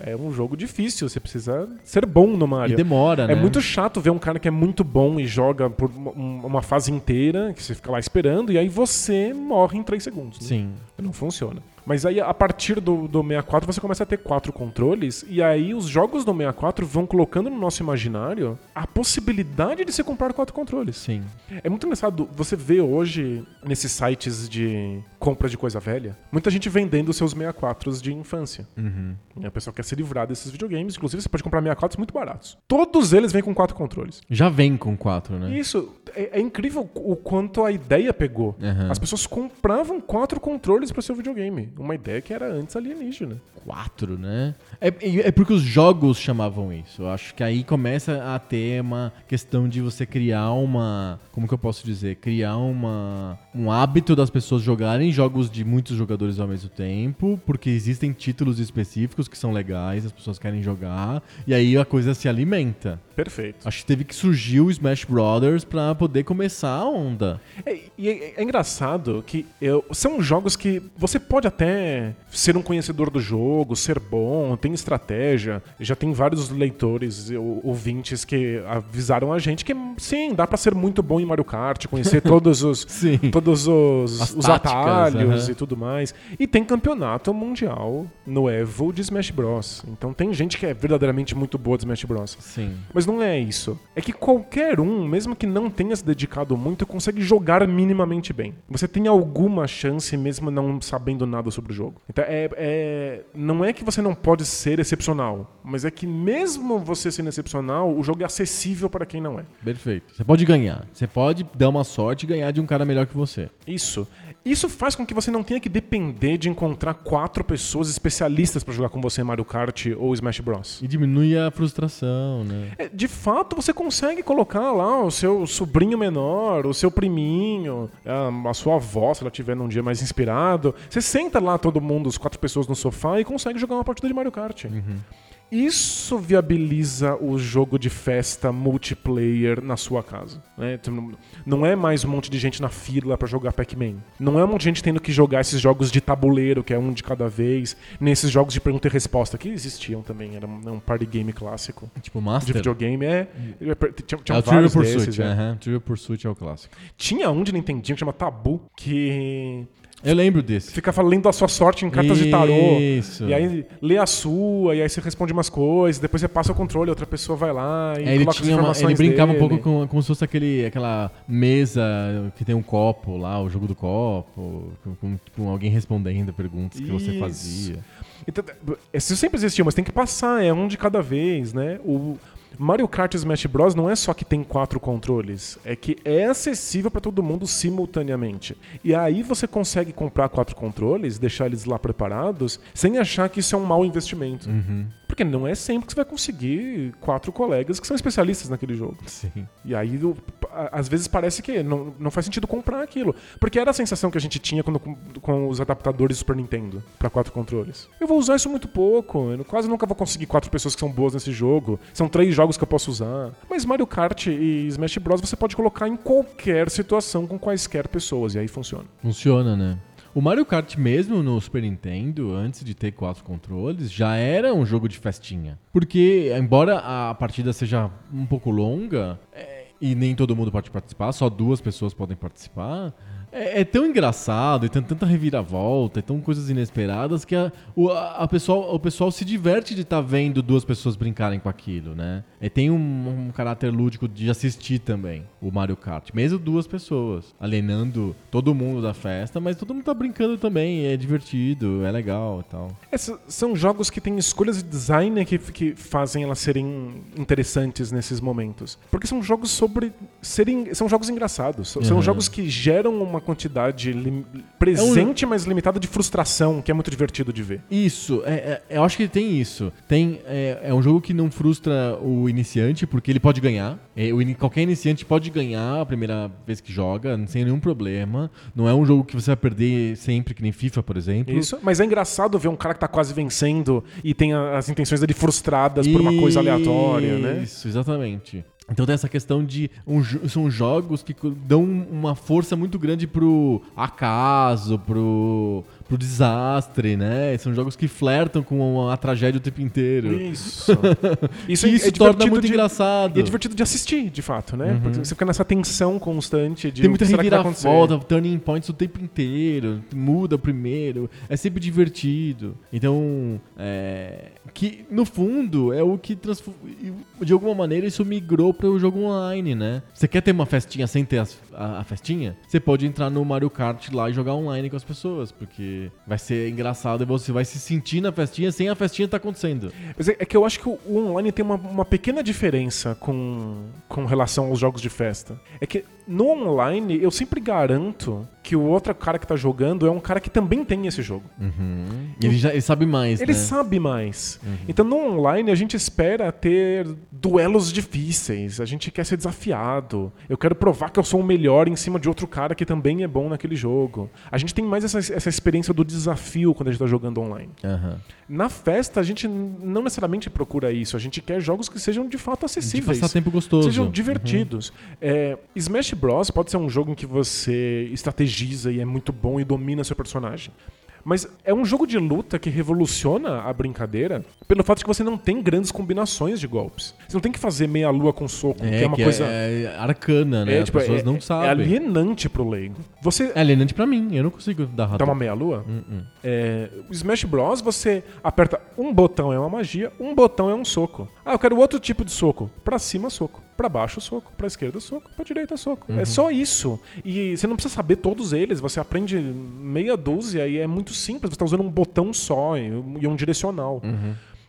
É um jogo difícil, você precisa ser bom no E Mario. demora, né? É muito chato ver um cara que é muito bom e joga por uma, uma fase inteira, que você fica lá esperando, e aí você morre em 3 segundos. né? Sim. Não funciona. Mas aí, a partir do, do 64, você começa a ter quatro controles, e aí os jogos do 64 vão colocando no nosso imaginário a possibilidade de se comprar quatro controles. Sim. É muito engraçado, você vê hoje nesses sites de compra de coisa velha, muita gente vendendo seus 64 de infância. Uhum. A pessoa quer se livrar desses videogames, inclusive você pode comprar 64 muito baratos. Todos eles vêm com quatro controles. Já vem com quatro, né? Isso, é, é incrível o quanto a ideia pegou. Aham. As pessoas compravam quatro controles para seu videogame. Uma ideia que era antes alienígena. Quatro, né? É, é porque os jogos chamavam isso. Eu acho que aí começa a ter uma questão de você criar uma. Como que eu posso dizer? Criar uma, um hábito das pessoas jogarem jogos de muitos jogadores ao mesmo tempo, porque existem títulos específicos que são legais, as pessoas querem jogar, e aí a coisa se alimenta. Perfeito. Acho que teve que surgir o Smash Brothers pra poder começar a onda. É, e é, é engraçado que eu- são jogos que você pode até até ser um conhecedor do jogo, ser bom, tem estratégia. Já tem vários leitores, ou- ouvintes que avisaram a gente que sim, dá pra ser muito bom em Mario Kart, conhecer todos os Sim. todos os, os táticas, atalhos aham. e tudo mais. E tem campeonato mundial no Evo de Smash Bros. Então tem gente que é verdadeiramente muito boa de Smash Bros. Sim. Mas não é isso. É que qualquer um, mesmo que não tenha se dedicado muito, consegue jogar minimamente bem. Você tem alguma chance mesmo não sabendo nada sobre o jogo. Então é, é- não é que você não pode ser excepcional, mas é que mesmo você sendo excepcional, o jogo é acessível para quem não é. Perfeito. Você pode ganhar. Você pode dar uma sorte e ganhar de um cara melhor que você. Isso. Isso faz com que você não tenha que depender de encontrar quatro pessoas especialistas para jogar com você em Mario Kart ou Smash Bros. E diminui a frustração, né? É, De fato, você consegue colocar lá o seu sobrinho menor, o seu priminho, a, a sua avó, se ela tiver num dia mais inspirado. Você senta lá todo mundo, as quatro pessoas no sofá e consegue jogar uma partida de Mario Kart. Isso viabiliza o jogo de festa multiplayer na sua casa. né? Tu não- é mais um monte de gente na fila pra jogar Pac-Man. Não é um monte de gente tendo que jogar esses jogos de tabuleiro, que é um de cada vez, nesses jogos de pergunta e resposta, que existiam também, era um party game clássico Tipo, de Master. videogame é. Tinha, tinha É o Trivial vários Pursuit, desses, é. aham. Trivial Pursuit é o clássico. Tinha um de Nintendinho que chama Tabu, que Eu lembro desse. ficava lendo a sua sorte em cartas de tarô. Isso. E aí lê a sua, e aí você responde umas coisas, depois você passa o controle, outra pessoa vai lá e É, ele, tinha uma- ele brincava um dele. pouco com, como se fosse aquele, aquela mesa que tem um copo lá, o jogo do copo, com, com- alguém respondendo perguntas que você Isso. fazia. Então, isso sempre existiu, mas tem que passar, é um de cada vez, né? O Mario Kart e Smash Bros. não é só que tem quatro controles, é que é acessível para todo mundo simultaneamente. E aí você consegue comprar quatro controles, deixar eles lá preparados, sem achar que isso é um mau investimento. Uhum. Porque não é sempre que você vai conseguir quatro colegas que são especialistas naquele jogo. Sim. E aí, às vezes parece que não, não faz sentido comprar aquilo. Porque era a sensação que a gente tinha quando, com, com os adaptadores do Super Nintendo para quatro controles. Eu vou usar isso muito pouco. Eu quase nunca vou conseguir quatro pessoas que são boas nesse jogo. São três jogos que eu posso usar. Mas Mario Kart e Smash Bros. você pode colocar em qualquer situação com quaisquer pessoas. E aí funciona. Funciona, né? O Mario Kart mesmo no Super Nintendo, antes de ter quatro controles, já era um jogo de festinha. Porque, embora a partida seja um pouco longa, é, e nem todo mundo pode participar, só duas pessoas podem participar, é, é tão engraçado e tem tanta reviravolta, e tão coisas inesperadas que a, o, a, pessoal, o pessoal se diverte de estar vendo duas pessoas brincarem com aquilo, né? E tem um, um caráter lúdico de assistir também o Mario Kart, mesmo duas pessoas, alienando todo mundo da festa, mas todo mundo tá brincando também, é divertido, é legal e tal. Esses são jogos que têm escolhas de design que, que fazem elas serem interessantes nesses momentos. Porque são jogos sobre serem. São jogos engraçados. São- São Uhum. jogos que geram uma quantidade lim- presente, mas limitada de frustração, que é muito divertido de ver. Isso, é, é- eu acho que tem isso. Tem, é, é um jogo que não frustra o iniciante, porque ele pode ganhar. É, o qualquer iniciante pode ganhar a primeira vez que joga, sem nenhum problema. Não é um jogo que você vai perder sempre, que nem FIFA, por exemplo. Isso. Mas é engraçado ver um cara que tá quase vencendo e tem as intenções dele frustradas por uma coisa aleatória, né? Isso, exatamente. Então tem essa questão de um são jogos que dão uma força muito grande pro acaso, pro, pro desastre, né? São jogos que flertam com a, tragédia o tempo inteiro. Isso. Isso, Isso é torna divertido muito de- engraçado. E é divertido de assistir, de fato, né? Porque você fica nessa tensão constante de Tem muita reviravolta, turning points o tempo inteiro, muda primeiro, é sempre divertido. Então, é, que no fundo é o que transforma, de alguma maneira isso migrou para o jogo online, né? Você quer ter uma festinha sem ter as- a, a festinha? Você pode entrar no Mario Kart lá e jogar online com as pessoas, porque vai ser engraçado e você vai se sentir na festinha sem a festinha estar acontecendo. Mas é, é que eu acho que o, o online tem uma, uma pequena diferença com, com relação aos jogos de festa. É que no online eu sempre garanto que o outro cara que tá jogando é um cara que também tem esse jogo. E ele já ele sabe mais, Ele né? sabe mais. Então no online a gente espera ter duelos difíceis, a gente quer ser desafiado. Eu quero provar que eu sou o melhor em cima de outro cara que também é bom naquele jogo. A gente tem mais essa, essa experiência do desafio quando a gente tá jogando online. Aham. Na festa, a gente não necessariamente procura isso. A gente quer jogos que sejam de fato De acessíveis. passar tempo gostoso. Sejam divertidos. É, Smash Bros. pode ser um jogo em que você estrategiza e é muito bom e domina seu personagem. Mas é um jogo de luta que revoluciona a brincadeira pelo fato de que você não tem grandes combinações de golpes. Você não tem que fazer meia lua com soco, que é uma coisa. é arcana, né? é, As tipo, pessoas é- não é sabem. alienante pro leigo. Você É alienante pra mim, eu não consigo dar rato. dá uma meia lua? Hum, hum. É, o Smash Bros, você aperta um botão é uma magia, um botão é um soco. Ah, eu quero outro tipo de soco. Pra cima, soco. Pra baixo, soco. Pra esquerda, soco. Pra direita, soco. É só isso. E você não precisa saber todos eles. Você aprende meia dúzia e é muito simples. Você tá usando um botão só e e um direcional.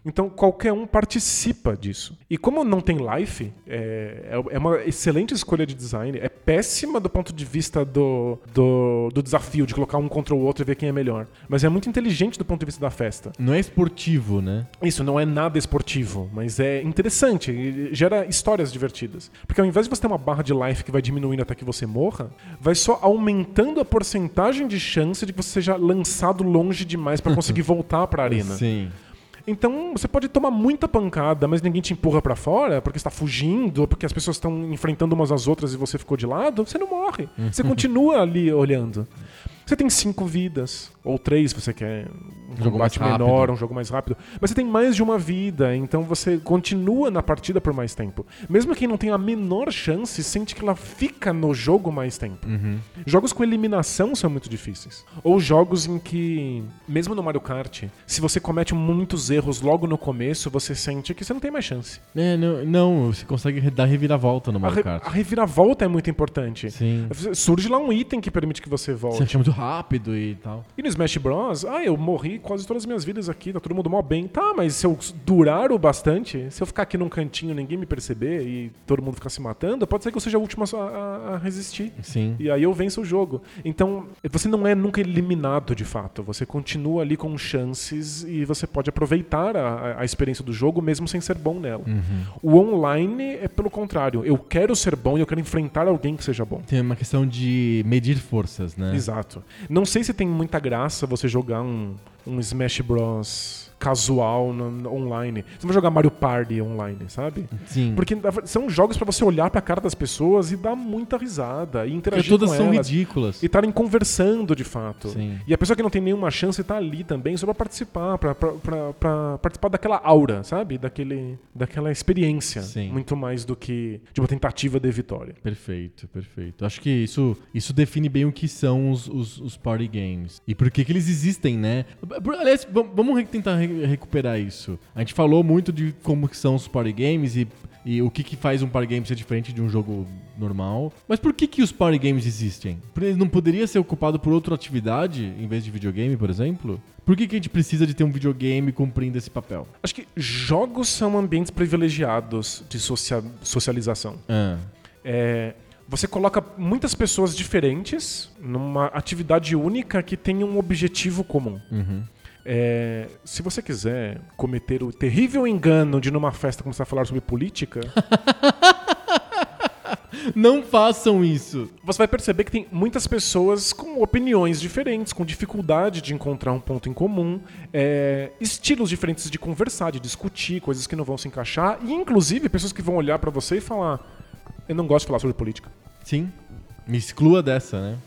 Então qualquer um participa disso. E como não tem life, é, é uma excelente escolha de design. É péssima do ponto de vista do, do, do desafio de colocar um contra o outro e ver quem é melhor. Mas é muito inteligente do ponto de vista da festa. Não é esportivo, né? Isso não é nada esportivo, mas é interessante, gera histórias divertidas. Porque ao invés de você ter uma barra de life que vai diminuindo até que você morra, vai só aumentando a porcentagem de chance de que você seja lançado longe demais pra conseguir voltar pra arena. Sim. Então você pode tomar muita pancada, mas ninguém te empurra pra fora porque está fugindo, ou porque as pessoas estão enfrentando umas às outras e você ficou de lado, você não morre. Você continua ali olhando. Você tem cinco vidas, ou três se você quer um Jogo combate rápido. menor, um jogo mais rápido. Mas você tem mais de uma vida, então você continua na partida por mais tempo. Mesmo quem não tem a menor chance, sente que ela fica no jogo mais tempo. Uhum. Jogos com eliminação são muito difíceis. Ou jogos em que, mesmo no Mario Kart, se você comete muitos erros logo no começo, você sente que você não tem mais chance. É, não, não, você consegue dar reviravolta no A, Mario re- Kart. a reviravolta é muito importante. Sim. Surge lá um item que permite que você Você volte. acha muito rápido e tal. E no Smash Bros, ah, eu morri quase todas as minhas vidas aqui, tá todo mundo mó bem. Tá, mas se eu durar o bastante, se eu ficar aqui num cantinho ninguém me perceber e todo mundo ficar se matando, pode ser que eu seja o último a, a- a resistir. Sim. E aí eu venço o jogo. Então, você não é nunca eliminado de fato. Você continua ali com chances e você pode aproveitar a, a experiência do jogo mesmo sem ser bom nela. O online é pelo contrário. Eu quero ser bom e eu quero enfrentar alguém que seja bom. Tem uma questão de medir forças, né? Exato. Não sei se tem muita graça você jogar um, um Smash Bros. Casual no- online. Você não vai jogar Mario Party online, sabe? Sim. Porque são jogos pra você olhar pra cara das pessoas e dar muita risada e Porque interagir todas com são elas. ridículas. E estarem conversando de fato. Sim. E a pessoa que não tem nenhuma chance tá ali também só pra participar, pra participar daquela aura, sabe? Daquele, daquela experiência. Sim. Muito mais do que de uma tentativa de vitória. Perfeito, perfeito. Acho que isso, isso define bem o que são os, os, os party games. E por que, que eles existem, né? Aliás, vam- vamos tentar re- recuperar isso. A gente falou muito de como que são os party games e, e o que, que faz um party game ser diferente de um jogo normal. Mas por que, que os party games existem? Ele não poderia ser ocupado por outra atividade em vez de videogame, por exemplo? Por que, que a gente precisa de ter um videogame cumprindo esse papel? Acho que jogos são ambientes privilegiados de socia- socialização. Ah, É, você coloca muitas pessoas diferentes numa atividade única que tem um objetivo comum. uhum. É, se você quiser cometer o terrível engano de numa festa começar a falar sobre política, Não façam isso! você vai perceber que tem muitas pessoas com opiniões diferentes, com dificuldade de encontrar um ponto em comum, é, estilos diferentes de conversar, de discutir, coisas que não vão se encaixar, e inclusive pessoas que vão olhar pra você e falar: Eu não gosto de falar sobre política. Sim. Me exclua dessa, né?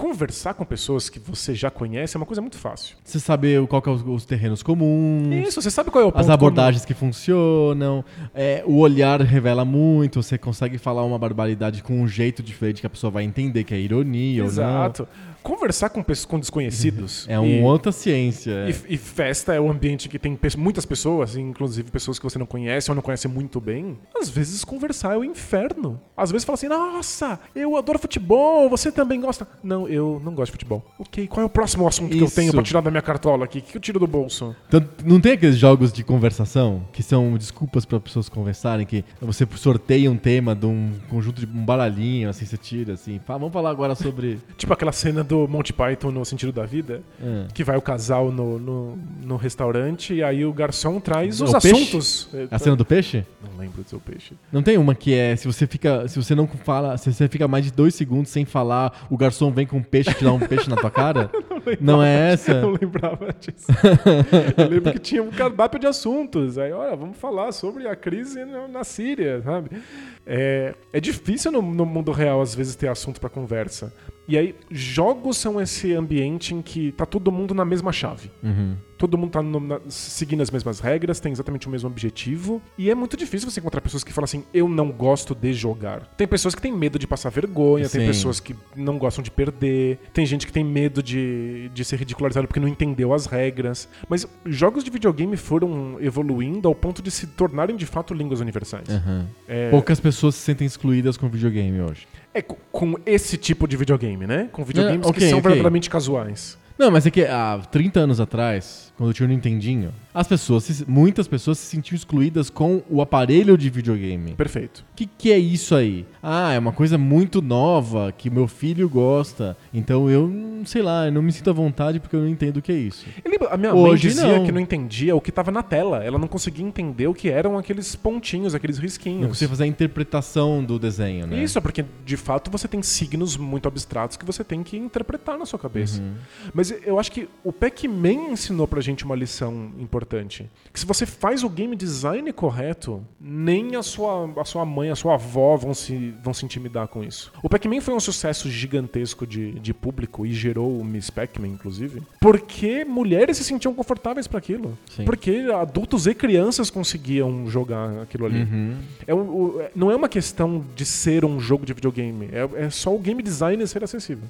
Conversar com pessoas que você já conhece é uma coisa muito fácil. Você saber qual que é os, os terrenos comuns, Isso, você sabe qual é o ponto as abordagens que funcionam, é, o olhar revela muito, você consegue falar uma barbaridade com um jeito diferente que a pessoa vai entender que é ironia comum. Exato. Conversar com, pessoas, com desconhecidos. É uma outra ciência. é. E, e festa é o ambiente que tem pe- muitas pessoas, inclusive pessoas que você não conhece ou não conhece muito bem. Às vezes conversar é o inferno. Às vezes fala assim: Nossa, eu adoro futebol, você também gosta. Não, eu não gosto de futebol. Ok, qual é o próximo assunto que eu Isso. tenho pra tirar da minha cartola aqui? O que eu tiro do bolso? Então, não tem aqueles jogos de conversação que são desculpas para pessoas conversarem, que você sorteia um tema de um conjunto de um baralhinho, assim, você tira, assim, vamos falar agora sobre. Tipo aquela cena do Monty Python no sentido da vida, Ah. que vai o casal no, no, no restaurante e aí o garçom traz É os o peixe? assuntos. A cena do peixe? Não lembro do seu peixe. Não tem uma que é, se você fica, se você não fala, se você fica mais de dois segundos sem falar, o garçom vem com um peixe e te dá um peixe na tua cara? Não é essa? Eu não lembrava disso. eu lembro que tinha um cardápio de assuntos. Aí, olha, vamos falar sobre a crise na, Síria, sabe? É, é difícil no, no mundo real, às vezes, ter assunto pra conversa. E aí, jogos são esse ambiente em que tá todo mundo na mesma chave. Uhum. Todo mundo tá no- na- seguindo as mesmas regras, tem exatamente o mesmo objetivo. E é muito difícil você encontrar pessoas que falam assim: eu não gosto de jogar. Tem pessoas que têm medo de passar vergonha, tem Sim. pessoas que não gostam de perder, tem gente que tem medo de, de ser ridicularizado porque não entendeu as regras. Mas jogos de videogame foram evoluindo ao ponto de se tornarem de fato línguas universais. Aham. É, Poucas pessoas se sentem excluídas com videogame hoje. É co- com esse tipo de videogame, né? Com videogames É, que são ok. verdadeiramente casuais. Não, mas é que há 30 anos atrás, quando eu tinha o Nintendinho, as pessoas, se- muitas pessoas se sentiam excluídas com o aparelho de videogame. Perfeito. O que, que é isso aí? Ah, é uma coisa muito nova que meu filho gosta. Então eu, sei lá, eu não me sinto à vontade porque eu não entendo o que é isso. Ele- a minha Hoje mãe dizia não. que não entendia o que estava na tela. Ela não conseguia entender o que eram aqueles pontinhos, aqueles risquinhos. Não consigo fazer a interpretação do desenho, né? Isso, é porque de fato você tem signos muito abstratos que você tem que interpretar na sua cabeça. Uhum. Mas eu acho que o Pac-Man ensinou pra gente uma lição importante. Que se você faz o game design correto, nem a sua, a sua mãe, a sua avó vão se, vão se intimidar com isso. O Pac-Man foi um sucesso gigantesco de, de público e gerou o Miss Pac-Man, inclusive, porque mulheres se sentiam confortáveis pra aquilo. Sim. Porque adultos e crianças conseguiam jogar aquilo ali. Uhum. É um- o- não é uma questão de ser um jogo de videogame, é, é só o game design ser acessível.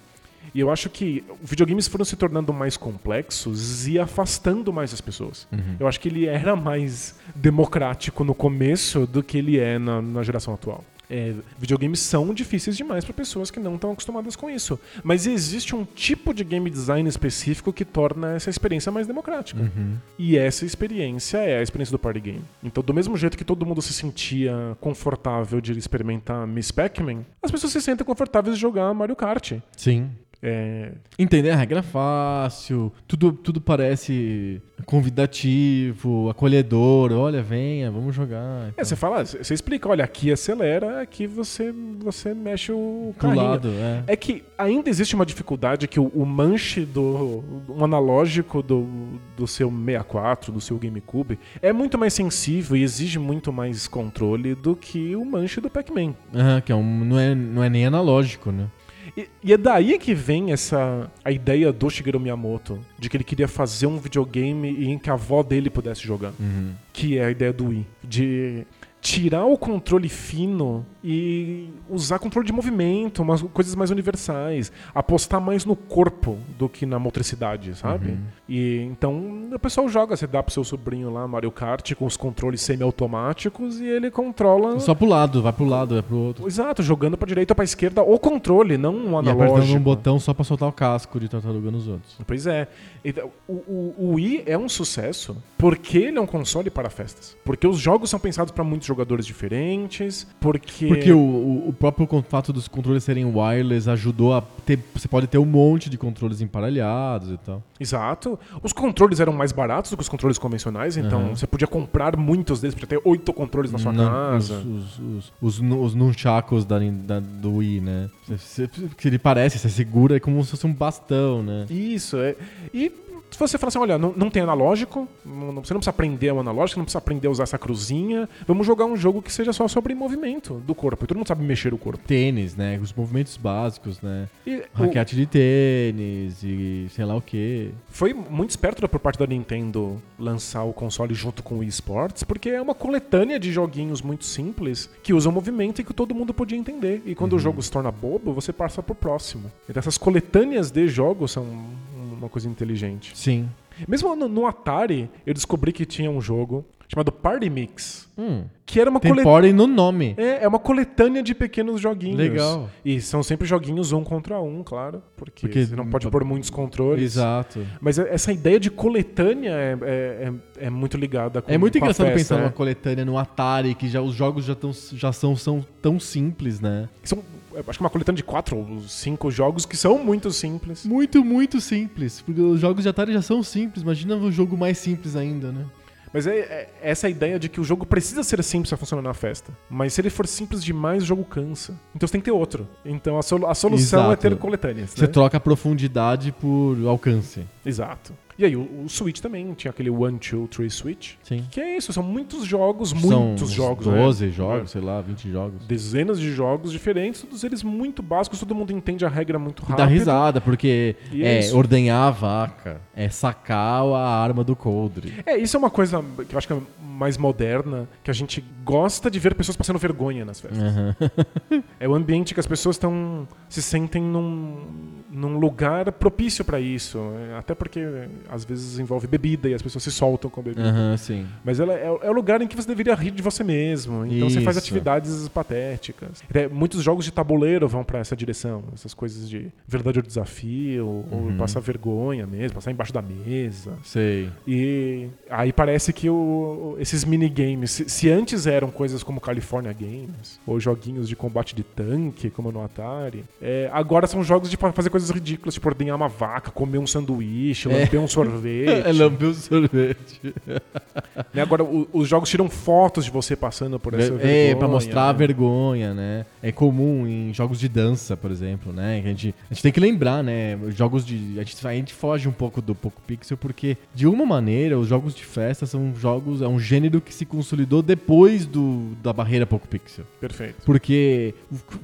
E eu acho que videogames foram se tornando mais complexos e afastando mais as pessoas. Uhum. Eu acho que ele era mais democrático no começo do que ele é na, na geração atual. É, videogames são difíceis demais para pessoas que não estão acostumadas com isso. Mas existe um tipo de game design específico que torna essa experiência mais democrática. Uhum. E essa experiência é a experiência do party game. Então, do mesmo jeito que todo mundo se sentia confortável de experimentar Miss Pac-Man, as pessoas se sentem confortáveis de jogar Mario Kart. Sim. É, Entender a regra é fácil, tudo, tudo parece convidativo, acolhedor. Olha, venha, vamos jogar. é, você fala, você explica, olha, aqui acelera, aqui você, você mexe o carrinho. lado, é. É que ainda existe uma dificuldade que o, o manche do um analógico do, do seu 64, do seu GameCube, é muito mais sensível e exige muito mais controle do que o manche do Pac-Man. Aham, que é um, não, é, não é nem analógico, né? E, e é daí que vem essa a ideia do Shigeru Miyamoto de que ele queria fazer um videogame em que a avó dele pudesse jogar, Uhum. que é a ideia do Wii, de tirar o controle fino e usar controle de movimento, umas coisas mais universais, apostar mais no corpo do que na motricidade, sabe? Uhum. E então o pessoal joga, você dá pro seu sobrinho lá Mario Kart com os controles semi-automáticos e ele controla Só pro lado, vai pro lado, vai pro outro. Exato, jogando pra direita ou pra esquerda o controle, não um E apertando analógico. um botão só pra soltar o casco de tartaruga nos outros. Pois é. Então, o, o, o Wii é um sucesso porque ele é um console para festas. Porque os jogos são pensados para muitos jogadores diferentes, porque... Porque o, o- próprio fato dos controles serem wireless ajudou a ter. Você pode ter um monte de controles emparelhados e tal. Exato. Os controles eram mais baratos do que os controles convencionais, então Uhum. você podia comprar muitos deles, podia ter oito controles na sua Não, casa. Os, os, os, os, nu- os nunchakos da, da- do Wii, né? Você, você- que ele parece, você segura é como se fosse um bastão, né? Isso, é. E você falar assim, olha, não, não tem analógico, não- você não precisa aprender o analógico, não precisa aprender a usar essa cruzinha, vamos jogar um jogo que seja só sobre movimento do corpo. E todo mundo sabe mexer o corpo. Tênis, né? Os movimentos básicos, né? E o- Raquete de tênis e sei lá o quê. foi muito esperto por parte da Nintendo lançar o console junto com o Wii Sports, porque é uma coletânea de joguinhos muito simples que usam movimento e que todo mundo podia entender. E quando o jogo se torna bobo, você passa pro próximo. Então essas coletâneas de jogos são uma coisa inteligente. Sim. Mesmo no, no Atari, eu descobri que tinha um jogo chamado Party Mix, Hum. que era uma Tem coletânea. party no nome. É, é uma coletânea de pequenos joguinhos. Legal. E são sempre joguinhos um contra um, claro. Porque, Porque- você não pode pôr muitos controles. Exato. Mas essa ideia de coletânea é, é, é- é muito ligada com É muito com engraçado festa, pensar né? numa coletânea no Atari, que já, os jogos já, tão, já são, são tão simples, né? São, acho que uma coletânea de quatro ou cinco jogos que são muito simples. Muito, muito simples. Porque os jogos de Atari já são simples. Imagina um jogo mais simples ainda, né? Mas é, é essa ideia de que o jogo precisa ser simples pra funcionar na festa. Mas se ele for simples demais, o jogo cansa. Então você tem que ter outro. Então a, solu- a solução Exato. é ter coletâneas. Você né? troca a profundidade por alcance. Exato. E aí, o, o Switch também tinha aquele One, Two, Three Switch. Sim. Que é isso, são muitos jogos, São muitos jogos. 12 né? jogos, sei lá, 20 jogos. Dezenas de jogos diferentes, todos eles muito básicos, todo mundo entende a regra muito E rápido. dá risada, porque E é é, ordenhar a vaca, é sacar a arma do coldre. É, isso é uma coisa que eu acho que é mais moderna, que a gente gosta de ver pessoas passando vergonha nas festas. É o ambiente que as pessoas estão se sentem num, num lugar propício pra isso. É, Até porque às vezes envolve bebida e as pessoas se soltam com bebida. Aham, sim. Mas ela é, é o lugar em que você deveria rir de você mesmo. Então você faz Isso. atividades patéticas. É, muitos jogos de tabuleiro vão pra essa direção. Essas coisas de verdade ou desafio, ou Uhum. passar vergonha mesmo, passar embaixo da mesa. Sei. E aí parece que o- esses minigames, se, se antes eram coisas como California Games, ou joguinhos de combate de tanque, como no Atari, é, agora são jogos de fa- fazer coisas ridículas, tipo ordenhar uma vaca, comer um sanduíche, lamber um sorvete. É lamber o sorvete. né? Agora, o- os jogos tiram fotos de você passando por essa vergonha. É, pra mostrar a né? vergonha, né? É comum em jogos de dança, por exemplo, né? A, gente, a gente tem que lembrar, né? Jogos de. A gente, a gente foge um pouco do Poco Pixel, porque, de uma maneira, os jogos de festa são jogos. É um gênero que se consolidou depois do, da barreira Poco Pixel. Perfeito. Porque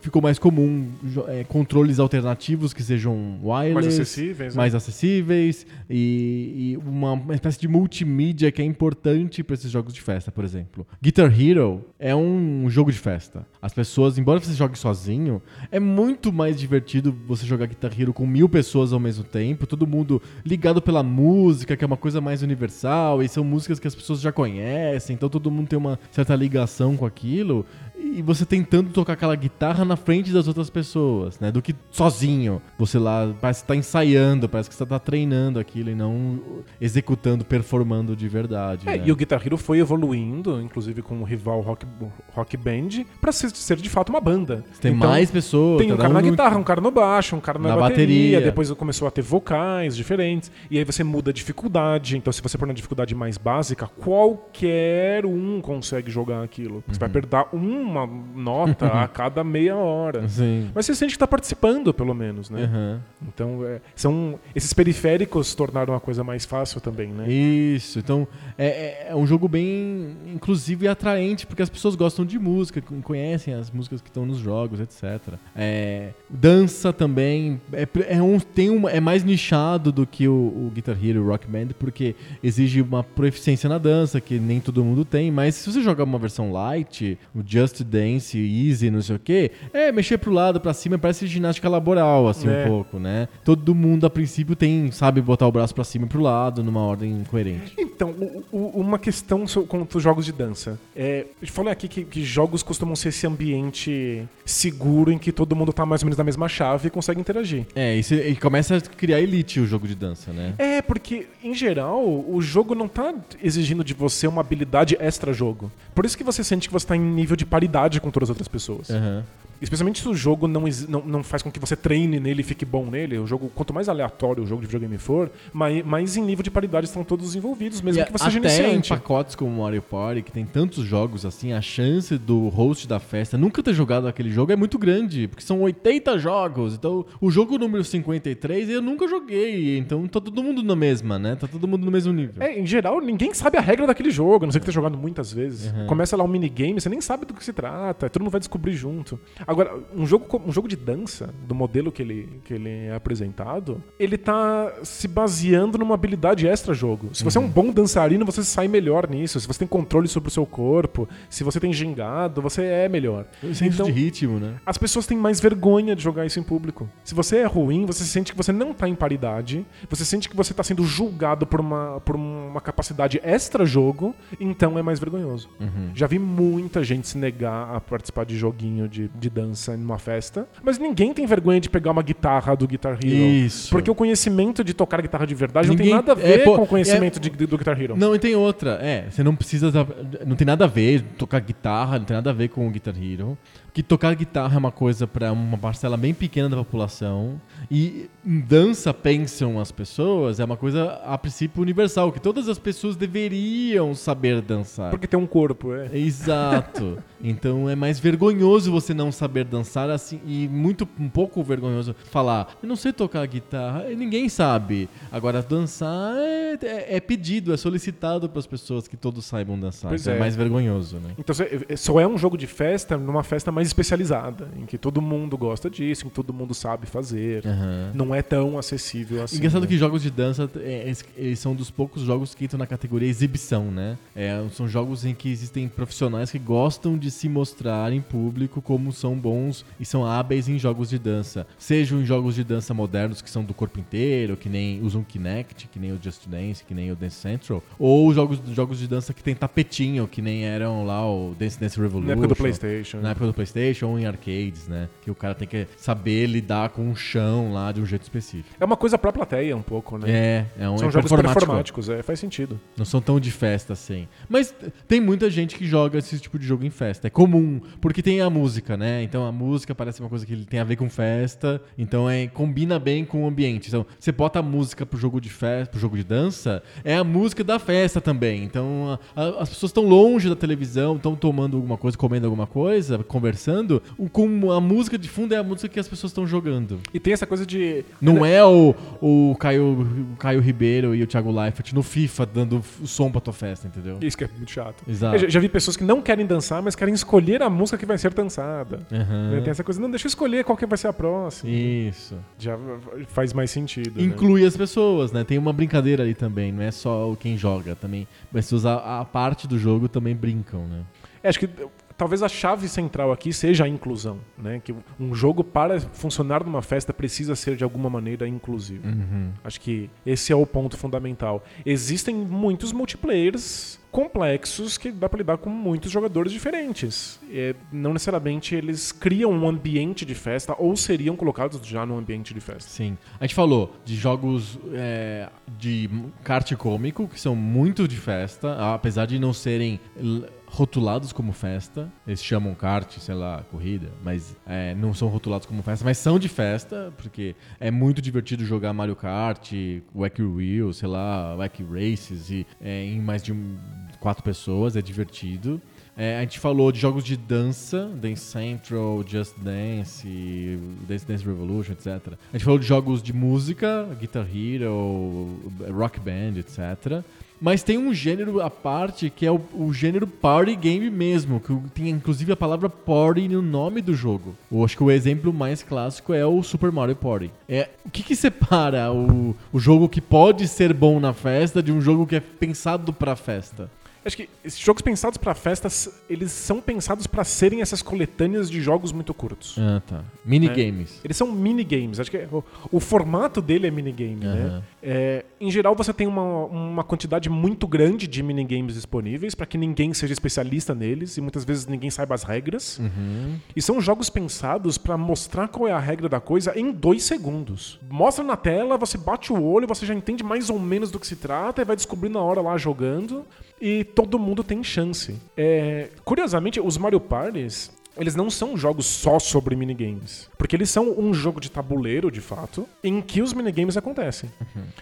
ficou mais comum é, controles alternativos que sejam wireless, Mais acessíveis, né? mais acessíveis e, e uma, uma espécie de multimídia que é importante para esses jogos de festa, por exemplo. Guitar Hero é um jogo de festa. As pessoas, embora você jogue sozinho, é muito mais divertido você jogar Guitar Hero com mil pessoas ao mesmo tempo, todo mundo ligado pela música, que é uma coisa mais universal, e são músicas que as pessoas já conhecem, então todo mundo tem uma certa ligação com aquilo. E você tentando tocar aquela guitarra na frente das outras pessoas, né? Do que sozinho. Você lá parece que tá ensaiando, parece que você tá treinando aquilo e não executando, performando de verdade. É, né? e o Guitar Hero foi evoluindo, inclusive com o rival Rock, rock Band, pra ser, ser de fato uma banda. Tem Então, mais pessoas. Tem um cada cara na guitarra, um cara no baixo, um cara na, Na bateria, bateria. Depois começou a ter vocais diferentes. E aí você muda a dificuldade. Então, se você pôr na dificuldade mais básica, qualquer um consegue jogar aquilo. Você Uhum. vai apertar uma nota a cada meia hora. Sim. Mas você sente que tá participando, pelo menos, né? Aham. Então, é, são esses periféricos tornaram a coisa mais fácil também, né? Isso, então é, é- é um jogo bem inclusive e atraente, porque as pessoas gostam de música, con- conhecem as músicas que estão nos jogos, etc. É, dança também é, é um, tem uma, é mais nichado do que o, o Guitar Hero e o Rock Band, porque exige uma proficiência na dança, que nem todo mundo tem, mas se você jogar uma versão light, o Just Dance, Easy, não sei o que, é mexer pro lado, pra cima, parece ginástica laboral, assim, É. um pouco, né? Todo mundo, a princípio, tem, sabe, botar o braço pra cima e pro lado, numa ordem coerente. Então, o- o- uma questão quanto jogos de dança. É, eu falei aqui que, que jogos costumam ser esse ambiente seguro em que todo mundo tá mais ou menos na mesma chave e consegue interagir. É, e, cê- e começa a criar elite o jogo de dança, né? É, porque, em geral, o jogo não tá exigindo de você uma habilidade extra-jogo. Por isso que você sente que você tá em nível de paridade com todas as outras pessoas. Aham. Especialmente se o jogo não, não, não faz com que você treine nele e fique bom nele. O jogo, quanto mais aleatório o jogo de videogame for, mais, mais em nível de paridade estão todos envolvidos, mesmo E que você seja até em iniciante. pacotes como Mario Party, que tem tantos jogos assim, a chance do host da festa nunca ter jogado aquele jogo é muito grande, porque são 80 jogos. Então, o jogo número 53 eu nunca joguei, então tá todo mundo na mesma, né? Tá todo mundo no mesmo nível. É, em geral, ninguém sabe a regra daquele jogo, a não ser que tenha jogado muitas vezes. Começa lá um minigame, você nem sabe do que se trata, todo mundo vai descobrir junto. Agora, um jogo, um jogo de dança, do modelo que ele, que ele é apresentado, ele tá se baseando numa habilidade extra-jogo. Se você é um bom dançarino, você sai melhor nisso. Se você tem controle sobre o seu corpo, se você tem gingado, você é melhor. Senso Então, de ritmo, né? as pessoas têm mais vergonha de jogar isso em público. Se você é ruim, você sente que você não tá em paridade, você sente que você tá sendo julgado por uma, por uma capacidade extra-jogo, então é mais vergonhoso. Uhum. Já vi muita gente se negar a participar de joguinho de, de dança numa festa, mas ninguém tem vergonha de pegar uma guitarra do Guitar Hero. Isso. Porque o conhecimento de tocar guitarra de verdade Ninguém- não tem nada a é, ver pô, com o conhecimento de- do Guitar Hero. Não, e tem outra. É, você não precisa. Não tem nada a ver tocar guitarra, não tem nada a ver com o Guitar Hero. Que tocar guitarra é uma coisa pra uma parcela bem pequena da população. E dança pensam as pessoas, é uma coisa a princípio universal, que todas as pessoas deveriam saber dançar. Porque tem um corpo, é. Exato. Então é mais vergonhoso você não saber dançar assim e muito um pouco vergonhoso falar, eu não sei tocar guitarra, e ninguém sabe. Agora dançar é, é- é pedido, é solicitado para as pessoas que todos saibam dançar. Pois Então é. é. mais vergonhoso, né? Então cê- só é um jogo de festa numa festa mais especializada, em que todo mundo gosta disso, em que todo mundo sabe fazer. Aham. Não é tão acessível assim. Engraçado né? que jogos de dança, é, eles, eles são dos poucos jogos que entram na categoria exibição, né? É, são jogos em que existem profissionais que gostam de se mostrar em público como são bons e são hábeis em jogos de dança. Sejam em jogos de dança modernos que são do corpo inteiro, que nem usam Kinect, que nem o Just Dance, que nem o Dance Central, ou jogos, jogos de dança que tem tapetinho, que nem eram lá o Dance Dance Revolution. Na época do PlayStation. Na época do PlayStation ou em arcades, né? Que o cara tem que saber lidar com o chão lá de um jeito específico. É uma coisa pra plateia um pouco, né? É, é um São é jogos performático. performáticos, é, faz sentido. Não são tão de festa assim. Mas tem muita gente que joga esse tipo de jogo em festa. É comum, porque tem a música, né? Então a música parece uma coisa que tem a ver com festa. Então é combina bem com o ambiente. Então você bota a música pro jogo de festa, pro jogo de dança, é a música da festa também. Então a- a- as pessoas estão longe da televisão, estão tomando alguma coisa, comendo alguma coisa, conversando. O, com a música de fundo é a música que as pessoas estão jogando. E tem essa coisa de. Não é o, o, Caio, o Caio Ribeiro e o Thiago Leifert no FIFA dando o som pra tua festa, entendeu? Isso que é muito chato. Exato. Já, já vi pessoas que não querem dançar, mas querem escolher a música que vai ser dançada. Né, Tem essa coisa, não, deixa eu escolher qual que vai ser a próxima. Isso. Já faz mais sentido. né? Inclui as pessoas, né? Tem uma brincadeira ali também, não é só quem joga, também. As pessoas, a, a parte do jogo também brincam, né? É, acho que talvez a chave central aqui seja a inclusão, né? Que um jogo para funcionar numa festa precisa ser de alguma maneira inclusivo. Uhum. Acho que esse é o ponto fundamental. Existem muitos multiplayers complexos que dá pra lidar com muitos jogadores diferentes. É, não necessariamente eles criam um ambiente de festa ou seriam colocados já num ambiente de festa. Sim. A gente falou de jogos é, de kart cômico, que são muito de festa, apesar de não serem rotulados como festa. Eles chamam kart, sei lá, corrida, mas é, não são rotulados como festa, mas são de festa, porque é muito divertido jogar Mario Kart, Wacky Wheel, sei lá, Wacky Races, e, é, em mais de um- quatro pessoas, é divertido. É, a gente falou de jogos de dança, Dance Central, Just Dance, Dance Dance Revolution, etc. A gente falou de jogos de música, Guitar Hero, Rock Band, etc. Mas tem um gênero à parte que é o, o gênero party game mesmo, que tem inclusive a palavra party no nome do jogo. Eu acho que o exemplo mais clássico é o Super Mario Party. É, o que, que separa o, o jogo que pode ser bom na festa de um jogo que é pensado pra festa? Acho que esses jogos pensados pra festas, eles são pensados pra serem essas coletâneas de jogos muito curtos. Ah, tá. Minigames. Eles são minigames. Acho que é- o, o formato dele é minigame, né? Aham. É, em geral, você tem uma, uma quantidade muito grande de minigames disponíveis para que ninguém seja especialista neles e muitas vezes ninguém saiba as regras. Uhum. E são jogos pensados para mostrar qual é a regra da coisa em dois segundos. Mostra na tela, você bate o olho, você já entende mais ou menos do que se trata e vai descobrir na hora lá jogando. E todo mundo tem chance. É, curiosamente, os Mario Parties. Eles não são jogos só sobre minigames. Porque eles são um jogo de tabuleiro, de fato, em que os minigames acontecem.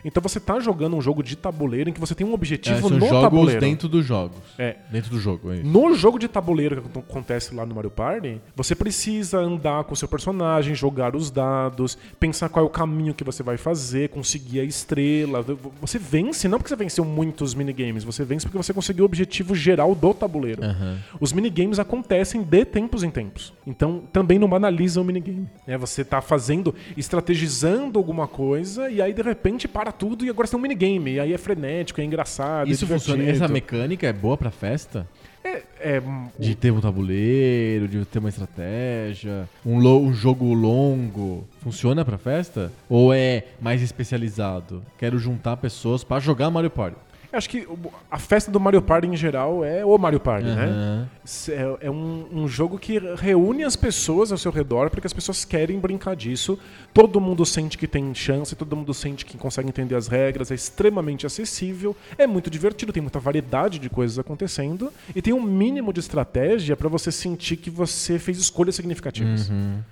Então você tá jogando um jogo de tabuleiro em que você tem um É, objetivo são no jogos tabuleiro. dentro dos jogos. É. Dentro do jogo, é isso. No jogo de tabuleiro que acontece lá no Mario Party, você precisa andar com o seu personagem, jogar os dados, pensar qual é o caminho que você vai fazer, conseguir a estrela. Você vence não porque você venceu muitos minigames, você vence porque você conseguiu o objetivo geral do tabuleiro. Aham. Os minigames acontecem de tempos em tempos. Então também não banaliza o minigame. É, você tá fazendo, estrategizando alguma coisa e aí de repente para tudo e agora você tem um minigame. E aí é frenético, é engraçado. Isso é funciona. Essa mecânica é boa pra festa? É, é, De ter um tabuleiro, de ter uma estratégia, um, lo- um jogo longo. Funciona pra festa? Ou é mais especializado? Quero juntar pessoas pra jogar Mario Party. Acho que a festa do Mario Party em geral é o Mario Party, né? Aham. É, é um, um jogo que reúne as pessoas ao seu redor porque as pessoas querem brincar disso. Todo mundo sente que tem chance, todo mundo sente que consegue entender as regras, é extremamente acessível, é muito divertido, tem muita variedade de coisas acontecendo e tem um mínimo de estratégia pra você sentir que você fez escolhas significativas.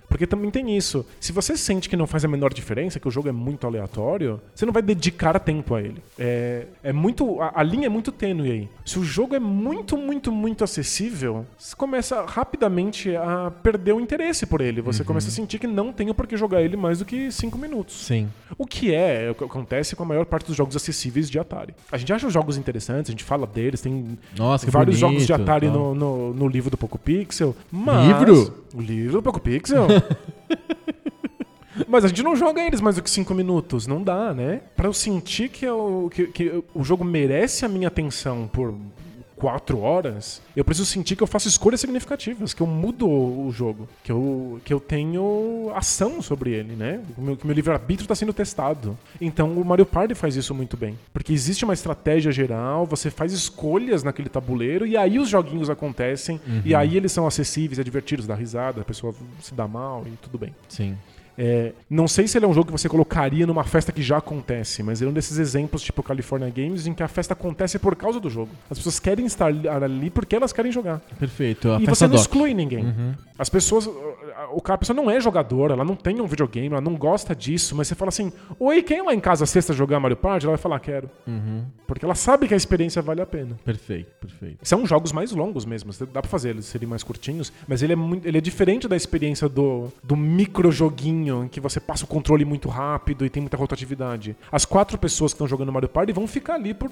Porque também tem isso. Se você sente que não faz a menor diferença, que o jogo é muito aleatório, você não vai dedicar tempo a ele. É, é muito a, a linha é muito tênue aí. Se o jogo é muito, muito, muito acessível, você começa rapidamente a perder o interesse por ele. Você começa a sentir que não tem por que jogar ele mais do que 5 minutos. Sim. O que é o que acontece com a maior parte dos jogos acessíveis de Atari. A gente acha os jogos interessantes, a gente fala deles, tem Nossa, vários bonito, jogos de Atari no, no, no livro do Poco Pixel. Mas... Livro? O livro do Poco Pixel. Mas a gente não joga eles mais do que 5 minutos. Não dá, né? Pra eu sentir que, eu, que, que o jogo merece a minha atenção por 4 horas, eu preciso sentir que eu faço escolhas significativas, que eu mudo o jogo, que eu, que eu tenho ação sobre ele, né? Que o meu, que meu livre-arbítrio está sendo testado. Então o Mario Party faz isso muito bem. Porque existe uma estratégia geral, você faz escolhas naquele tabuleiro e aí os joguinhos acontecem e aí eles são acessíveis, é divertidos, dá risada, a pessoa se dá mal e tudo bem. Sim. É, não sei se ele é um jogo que você colocaria numa festa que já acontece, mas ele é um desses exemplos, tipo California Games, em que a festa acontece por causa do jogo. As pessoas querem estar ali porque elas querem jogar. Perfeito. A e você não doc. exclui ninguém. As pessoas. O cara, a pessoa não é jogadora, ela não tem um videogame, ela não gosta disso, mas você fala assim: Oi, quem lá em casa sexta jogar Mario Party? Ela vai falar: Quero. Uhum. Porque ela sabe que a experiência vale a pena. Perfeito, perfeito. São jogos mais longos mesmo, dá pra fazer eles serem mais curtinhos, mas ele é, muito, ele é diferente da experiência do, do micro joguinho em que você passa o controle muito rápido e tem muita rotatividade. As quatro pessoas que estão jogando Mario Party vão ficar ali por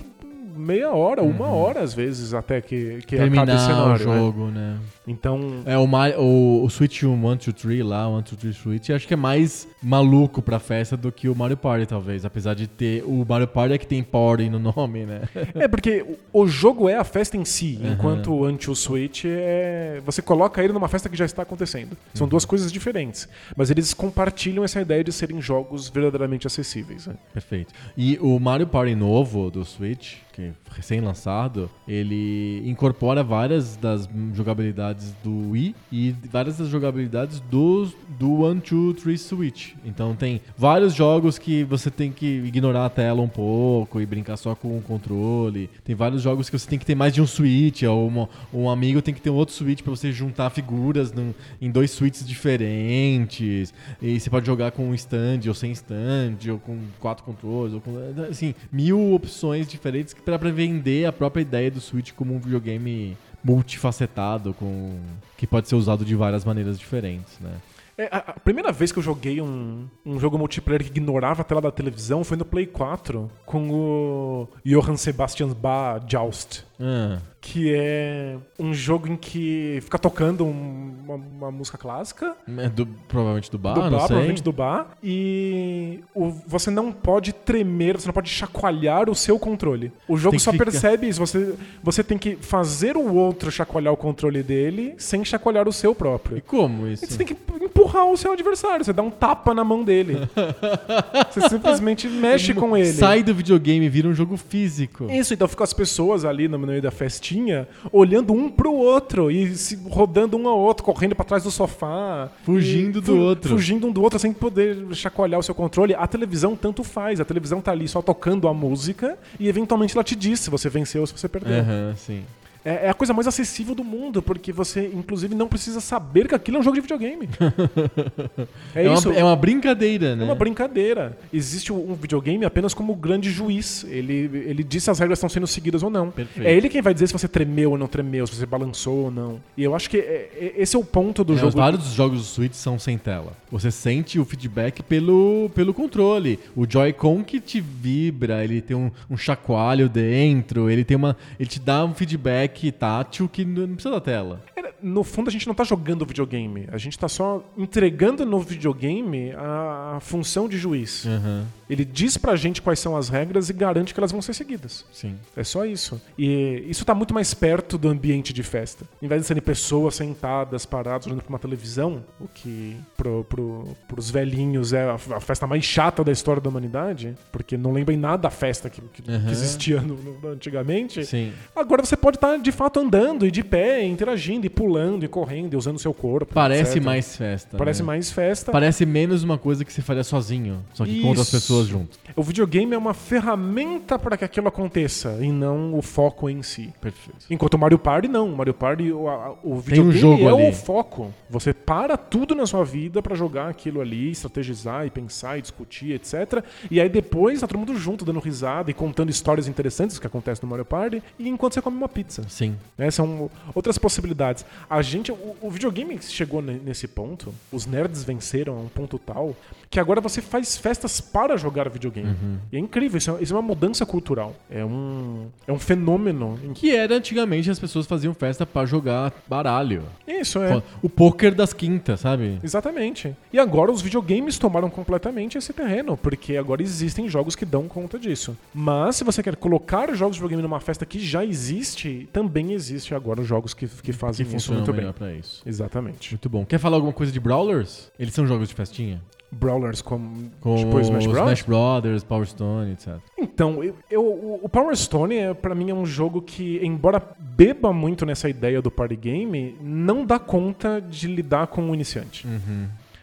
meia hora, uma hora às vezes, até que, que acabe Terminar esse o cenário. né? jogo, né? Então, É, o, o, o Switch 1, 1, 2, 3 lá, 1, 2, 3 Switch, acho que é mais maluco pra festa do que o Mario Party, talvez. Apesar de ter. O Mario Party é que tem Party no nome, né? É, porque o o jogo é a festa em si, enquanto o Anti-Switch é. Você coloca ele numa festa que já está acontecendo. São duas coisas diferentes. Mas eles compartilham essa ideia de serem jogos verdadeiramente acessíveis. né? Perfeito. E o Mario Party novo do Switch, que é recém-lançado, ele incorpora várias das jogabilidades do Wii e várias das jogabilidades do, do 1, 2, 3 Switch. Então tem vários jogos que você tem que ignorar a tela um pouco e brincar só com o controle. Tem vários jogos que você tem que ter mais de um Switch, ou uma- um amigo tem que ter um outro Switch pra você juntar figuras num- em dois Switches diferentes. E você pode jogar com um stand ou sem stand, ou com quatro controles, ou com assim, mil opções diferentes para vender a própria ideia do Switch como um videogame multifacetado, com que pode ser usado de várias maneiras diferentes, né? É, a, a primeira vez que eu joguei um, um jogo multiplayer que ignorava a tela da televisão foi no Play 4, com o Johann Sebastian Bach Joust. Ah, Que é um jogo em que fica tocando um- uma, uma música clássica. é do- provavelmente do bar, do não bar, sei. provavelmente do bar. E o- você não pode tremer, você não pode chacoalhar o seu controle. O jogo só ficar- percebe isso. Você, você tem que fazer o outro chacoalhar o controle dele sem chacoalhar o seu E próprio. como E isso? você tem que empurrar o seu adversário, você dá um tapa na mão dele. você simplesmente mexe com ele. Sai do videogame, vira um jogo físico. Isso, então ficam as pessoas ali no meio da festinha, olhando um pro outro e se rodando um ao outro, correndo pra trás do sofá. Fugindo E do outro. Fugindo um do outro sem poder chacoalhar o seu controle. A televisão tanto faz. A televisão tá ali só tocando a música e eventualmente ela te diz se você venceu ou se você perdeu. Aham, sim. É, é a coisa mais acessível do mundo, porque você, inclusive, não precisa saber que aquilo é um jogo de videogame. é, É, isso. uma, é uma brincadeira, né? É uma brincadeira. Existe um videogame apenas como grande juiz. Ele, ele diz se as regras estão sendo seguidas ou não. Perfeito. É ele quem vai dizer se você tremeu ou não tremeu, se você balançou ou não. E eu acho que é- é- esse é o ponto do É, jogo. Vários dos jogos do Switch são sem tela. Você sente o feedback pelo, pelo controle. O Joy-Con que te vibra, ele tem um, um chacoalho dentro, ele tem uma. Ele te dá um feedback tátil que não precisa da tela. No fundo, a gente não tá jogando videogame. A gente tá só entregando no videogame a, função de juiz. Aham, Ele diz pra gente quais são as regras e garante que elas vão ser seguidas. sim. É só isso. E isso tá muito mais perto do ambiente de festa. Em vez de serem pessoas sentadas, paradas, olhando pra uma televisão, o que pro, pro, pros velhinhos é a, festa mais chata da história da humanidade, porque não lembra em nada da festa que, que- que Aham. existia no- no- antigamente. Sim. Agora você pode estar de fato andando e de pé, interagindo e pulando e correndo e usando seu corpo. Parece etc. mais festa. Parece né? mais festa. Parece menos uma coisa que se faria sozinho, só que com outras Isso. pessoas junto. O videogame é uma ferramenta para que aquilo aconteça e não o foco em si. Perfeito. Enquanto o Mario Party não. O Mario Party, o, a- o Tem um videogame jogo é ali. o foco. Você para tudo na sua vida pra jogar aquilo ali, estrategizar e pensar e discutir, etc. E aí depois tá todo mundo junto, dando risada e contando histórias interessantes que acontecem no Mario Party, e enquanto você come uma pizza. Sim. né? São outras possibilidades. A gente, o, o videogame chegou ne- nesse ponto, os nerds venceram a um ponto tal, que agora você faz festas para jogar videogame. E é incrível, isso é, isso é uma mudança cultural. É um, é um fenômeno. que- era antigamente as pessoas faziam festa pra jogar baralho. Isso é. O poker das quintas, sabe? Exatamente. E agora os videogames tomaram completamente esse terreno, porque agora existem jogos que dão conta disso. Mas se você quer colocar jogos de videogame numa festa que já existe, também existe agora jogos que, que Que fazem isso funciona muito bem. pra isso. Exatamente. Muito bom. Quer falar alguma coisa de Brawlers? Eles são jogos de festinha? Brawlers como Com tipo Smash Bros. Smash Brothers, Power Stone, etc. Então, eu, eu- o- Power Stone, é, pra mim, é um jogo que, embora beba muito nessa ideia do party game, não dá conta de lidar com o iniciante.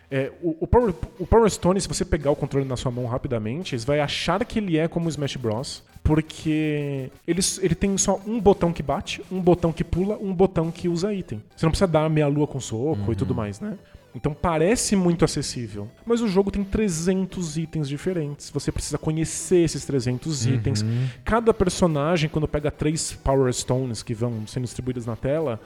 É, o, o Power, o Power Stone, se você pegar o controle na sua mão rapidamente, você vai achar que ele é como o Smash Bros. Porque ele, ele tem só um botão que bate, um botão que pula, um botão que usa item. Você não precisa dar meia lua com soco e tudo mais, né? Então parece muito acessível. Mas o jogo tem 300 itens diferentes. Você precisa conhecer esses 300 itens. Cada personagem, quando pega três Power Stones que vão sendo distribuídas na tela,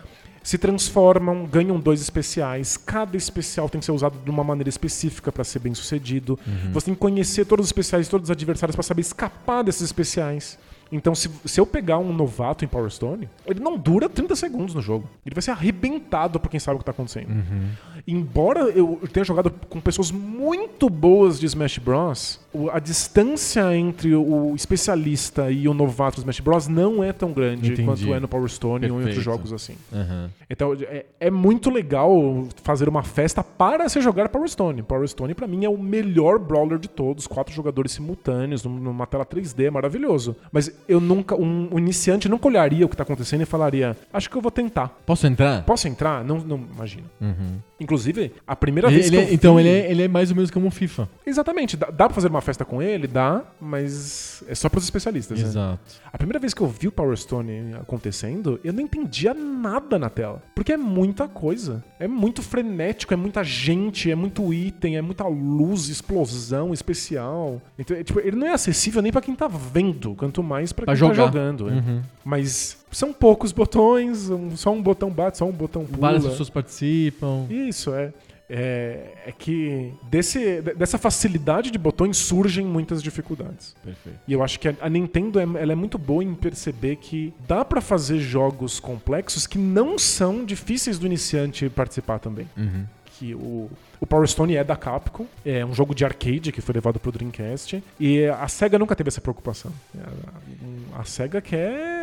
se transformam, ganham dois especiais. Cada especial tem que ser usado de uma maneira específica para ser bem sucedido. Você tem que conhecer todos os especiais, todos os adversários para saber escapar desses especiais. Então, se, se eu pegar um novato em Power Stone, ele não dura 30 segundos no jogo. Ele vai ser arrebentado por quem sabe o que tá acontecendo. Embora eu tenha jogado com pessoas muito boas de Smash Bros, a distância entre o especialista e o novato de Smash Bros não é tão grande Entendi. quanto é no Power Stone ou em outros Perfeito. jogos assim. Aham. Então é, é muito legal fazer uma festa para se jogar Power Stone. Power Stone pra mim é o melhor brawler de todos, quatro jogadores simultâneos num- numa tela 3D, maravilhoso. Mas eu nunca, um, um iniciante nunca olharia o que tá acontecendo e falaria: "Acho que eu vou tentar". Posso entrar? Posso entrar? Não, não imagina. Uhum. Inclusive, a primeira Ele- vez ele que é- eu então vi- ele é, ele é mais ou menos como o FIFA. Exatamente, dá, dá pra fazer uma festa com ele? Dá, mas é só pros especialistas, né? Exato. A primeira vez que eu vi o Power Stone acontecendo, eu não entendia nada na tela. Porque é muita coisa. É muito frenético, é muita gente, é muito item, é muita luz, explosão especial. Então, é, tipo, ele não é acessível nem pra quem tá vendo, quanto mais pra Pra quem jogar. tá jogando. é. Uhum. Mas são poucos botões, um- só um botão bate, só um botão pula. Várias pessoas participam. Isso, é. É, é que desse, de- dessa facilidade de botões surgem muitas dificuldades. Perfeito. E eu acho que a, a Nintendo é, ela é muito boa em perceber que dá pra fazer jogos complexos que não são difíceis do iniciante participar também. Uhum. Que o, o Power Stone é da Capcom, é um jogo de arcade que foi levado pro Dreamcast, e a SEGA nunca teve essa preocupação. A, a SEGA quer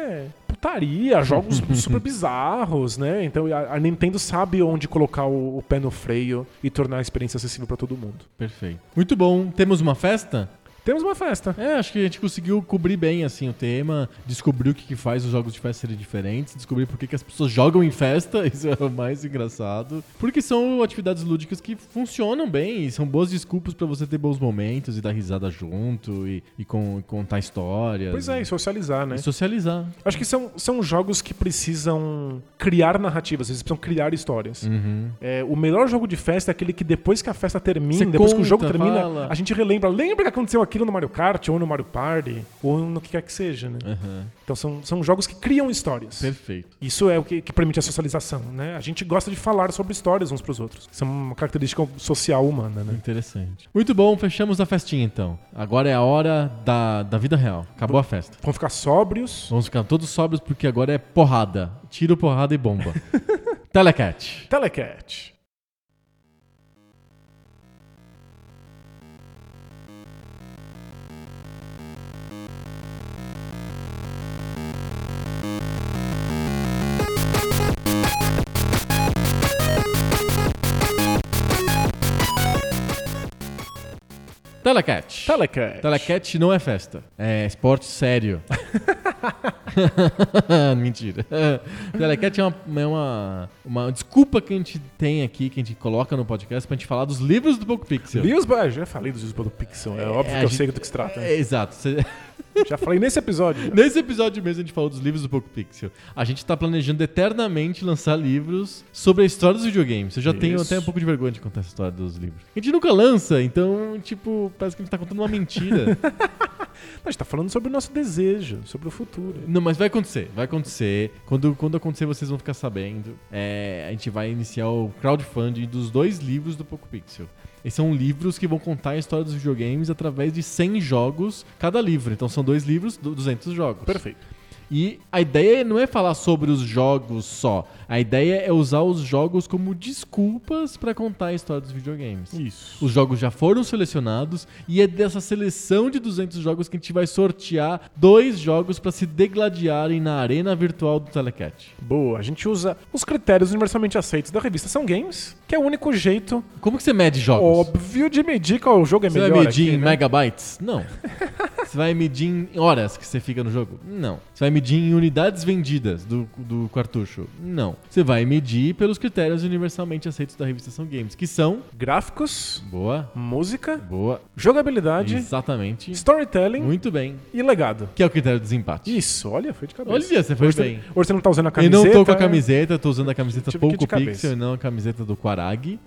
putaria, jogos super bizarros, né? Então a, a Nintendo sabe onde colocar o, o pé no freio e tornar a experiência acessível pra todo mundo. Perfeito. Muito bom. Temos uma festa? Temos uma festa. É, acho que a gente conseguiu cobrir bem assim o tema, descobrir o que, que faz os jogos de festa serem diferentes, descobrir por que, que as pessoas jogam em festa, isso é o mais engraçado. Porque são atividades lúdicas que funcionam bem e são boas desculpas pra você ter bons momentos e dar risada junto e, e con- contar histórias. Pois é, e socializar, né? E socializar. Acho que são, são jogos que precisam criar narrativas, eles precisam criar histórias. Uhum. É, o melhor jogo de festa é aquele que depois que a festa termina, Você depois que o jogo conta, termina, fala. a gente relembra. Lembra que aconteceu aquilo no Mario Kart, ou no Mario Party, ou no que quer que seja, né? Aham. Então são, são jogos que criam histórias. Perfeito. Isso é o que, que permite a socialização, né? A gente gosta de falar sobre histórias uns pros outros. Isso é uma característica social humana, né? Interessante. Muito bom, fechamos a festinha então. Agora é a hora da, da vida real. Acabou a festa. Vamos ficar sóbrios. Vamos ficar todos sóbrios porque agora é porrada. Tiro, porrada e bomba. Telecat. Telecat. Telecat. Telecat. Telecat não é festa. É esporte sério. Mentira. Telecat é, uma, é uma, uma desculpa que a gente tem aqui, que a gente coloca no podcast pra gente falar dos livros do Poco Pixel. Livros, já falei dos livros do Pixel, é, óbvio a que eu gente- sei do que se trata. É, exato. Cê- Já falei nesse episódio. Nesse episódio mesmo a gente falou dos livros do Poco Pixel. A gente tá planejando eternamente lançar livros sobre a história dos videogames. Eu já tenho Isso. até um pouco de vergonha de contar essa história dos livros. A gente nunca lança, então, tipo, parece que a gente tá contando uma mentira. A gente tá falando sobre o nosso desejo, sobre o futuro. Não, mas vai acontecer, vai acontecer. Quando, quando acontecer, vocês vão ficar sabendo. É, a gente vai iniciar o crowdfunding dos dois livros do Poco Pixel. Esses são livros que vão contar a história dos videogames através de 100 jogos cada livro. Então são dois livros, du- 200 jogos. Perfeito. E a ideia não é falar sobre os jogos só. A ideia é usar os jogos como desculpas pra contar a história dos videogames. Isso. Os jogos já foram selecionados e é dessa seleção de 200 jogos que a gente vai sortear dois jogos pra se degladiarem na arena virtual do Telecat. Boa, a gente usa os critérios universalmente aceitos da revista São Games, que é o único jeito Como que você mede jogos? óbvio de medir qual jogo é Você melhor. vai medir aqui, em né? megabytes? Não. Você vai medir em horas que você fica no jogo? Não. Você vai medir em unidades vendidas do, do cartucho? Não. Você vai medir pelos critérios universalmente aceitos da revista São Games, que são. Gráficos, Boa, música, boa. jogabilidade, Exatamente. storytelling Muito bem. e legado. Que é o critério do desempate. Isso, olha, foi de cabeça. Olha, você foi hoje bem. Você, hoje você não tá usando a Eu camiseta. não tô com a né? camiseta, tô usando a camiseta que ir pouco de pixel e não a camiseta do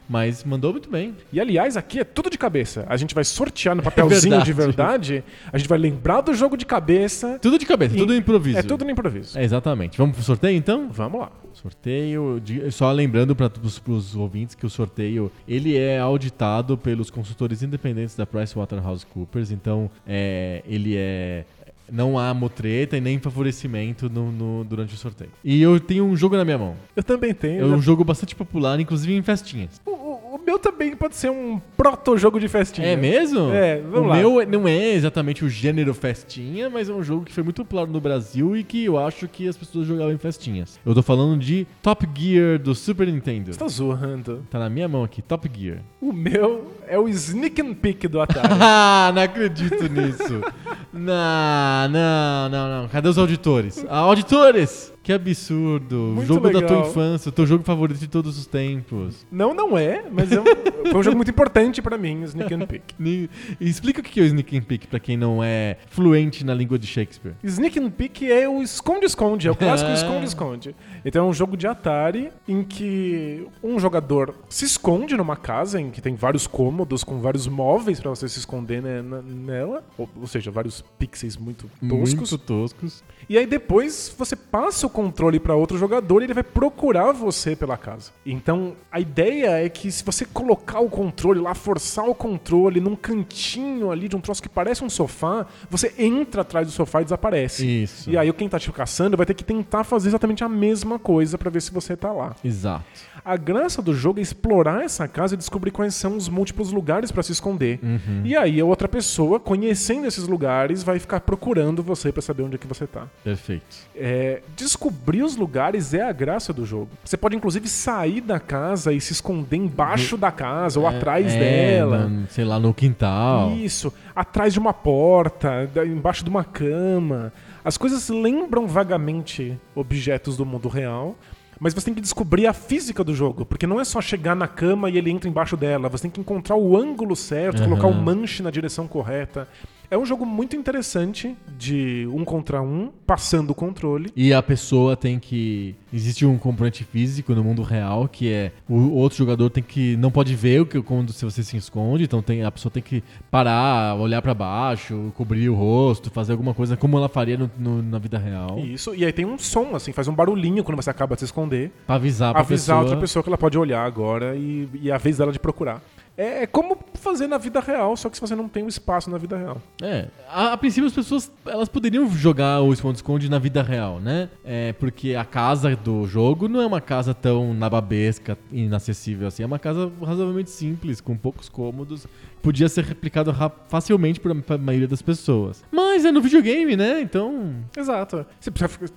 Mas mandou muito bem. E aliás, aqui é tudo de cabeça. A gente vai sortear no papelzinho de verdade. A gente vai lembrar do jogo de cabeça. Tudo de cabeça, E- tudo improviso. É tudo no improviso. É, exatamente. Vamos pro sorteio então? Vamos lá. Sorteio, de- só lembrando para os ouvintes que o sorteio ele é auditado pelos consultores independentes da PricewaterhouseCoopers, então é, ele é não há motreta e nem favorecimento no- no- durante o sorteio. E eu tenho um jogo na minha mão. Eu também tenho. É um jogo bastante popular, inclusive em festinhas. O, o- o meu também pode ser um proto-jogo de festinha. É mesmo? É, vamos o lá. meu não é exatamente o gênero festinha, mas é um jogo que foi muito popular no Brasil e que eu acho que as pessoas jogavam em festinhas. Eu tô falando de Top Gear do Super Nintendo. Você tá zoando. Tá na minha mão aqui, Top Gear. O meu é o Sneak and Peek do Atari. Ah, não acredito nisso. Não, não, não, não. Cadê os auditores? Ah, auditores! Que absurdo. Muito jogo da tua legal. infância, o teu jogo favorito de todos os tempos. não, não é, mas é um- foi um jogo muito importante pra mim, o Sneak and Peek. Explica o que é o Sneak and Peek pra quem não é fluente na língua de Shakespeare. Sneak and Peek é o esconde-esconde, é o clássico esconde-esconde. Então é um jogo de Atari em que um jogador se esconde numa casa em que tem vários cômodos com vários móveis pra você se esconder né, nela, ou, ou seja, vários pixels muito toscos. Muito toscos. E aí depois você passa o controle pra outro jogador e ele vai procurar você pela casa. Então a ideia é que se você colocar o controle lá, forçar o controle num cantinho ali de um troço que parece um sofá, você entra atrás do sofá e desaparece. Isso. E aí quem tá te caçando vai ter que tentar fazer exatamente a mesma coisa pra ver se você tá lá. Exato. A graça do jogo é explorar essa casa e descobrir quais são os múltiplos lugares pra se esconder. Uhum. E aí a outra pessoa, conhecendo esses lugares, vai ficar procurando você pra saber onde é que você tá. Perfeito. É, descobrir os lugares é a graça do jogo. Você pode inclusive sair da casa e se esconder embaixo da casa ou atrás É, dela. sei lá, no quintal. Isso, atrás de uma porta, embaixo de uma cama. As coisas lembram vagamente objetos do mundo real. Mas você tem que descobrir a física do jogo, porque não é só chegar na cama e ele entra embaixo dela. Você tem que encontrar o ângulo certo, Aham. colocar o manche na direção correta. É um jogo muito interessante de um contra um, passando o controle. E a pessoa tem que. Existe um componente físico no mundo real que é o outro jogador tem que. não pode ver o que quando se você se esconde, então tem, a pessoa tem que parar, olhar pra baixo, cobrir o rosto, fazer alguma coisa como ela faria no- no- na vida real. Isso, e aí tem um som, assim, faz um barulhinho quando você acaba de se esconder. Pra avisar pra avisar pessoa. outra pessoa que ela pode olhar agora e, e a vez dela de procurar. É, é como fazer na vida real, só que se você não tem o espaço na vida real. É, a, a princípio as pessoas elas poderiam jogar o esconde-esconde na vida real, né? É, porque a casa do jogo não é uma casa tão nababesca, inacessível assim. É uma casa razoavelmente simples, com poucos cômodos. Podia ser replicado facilmente por a maioria das pessoas. Mas é no videogame, né? Então. Exato. Você,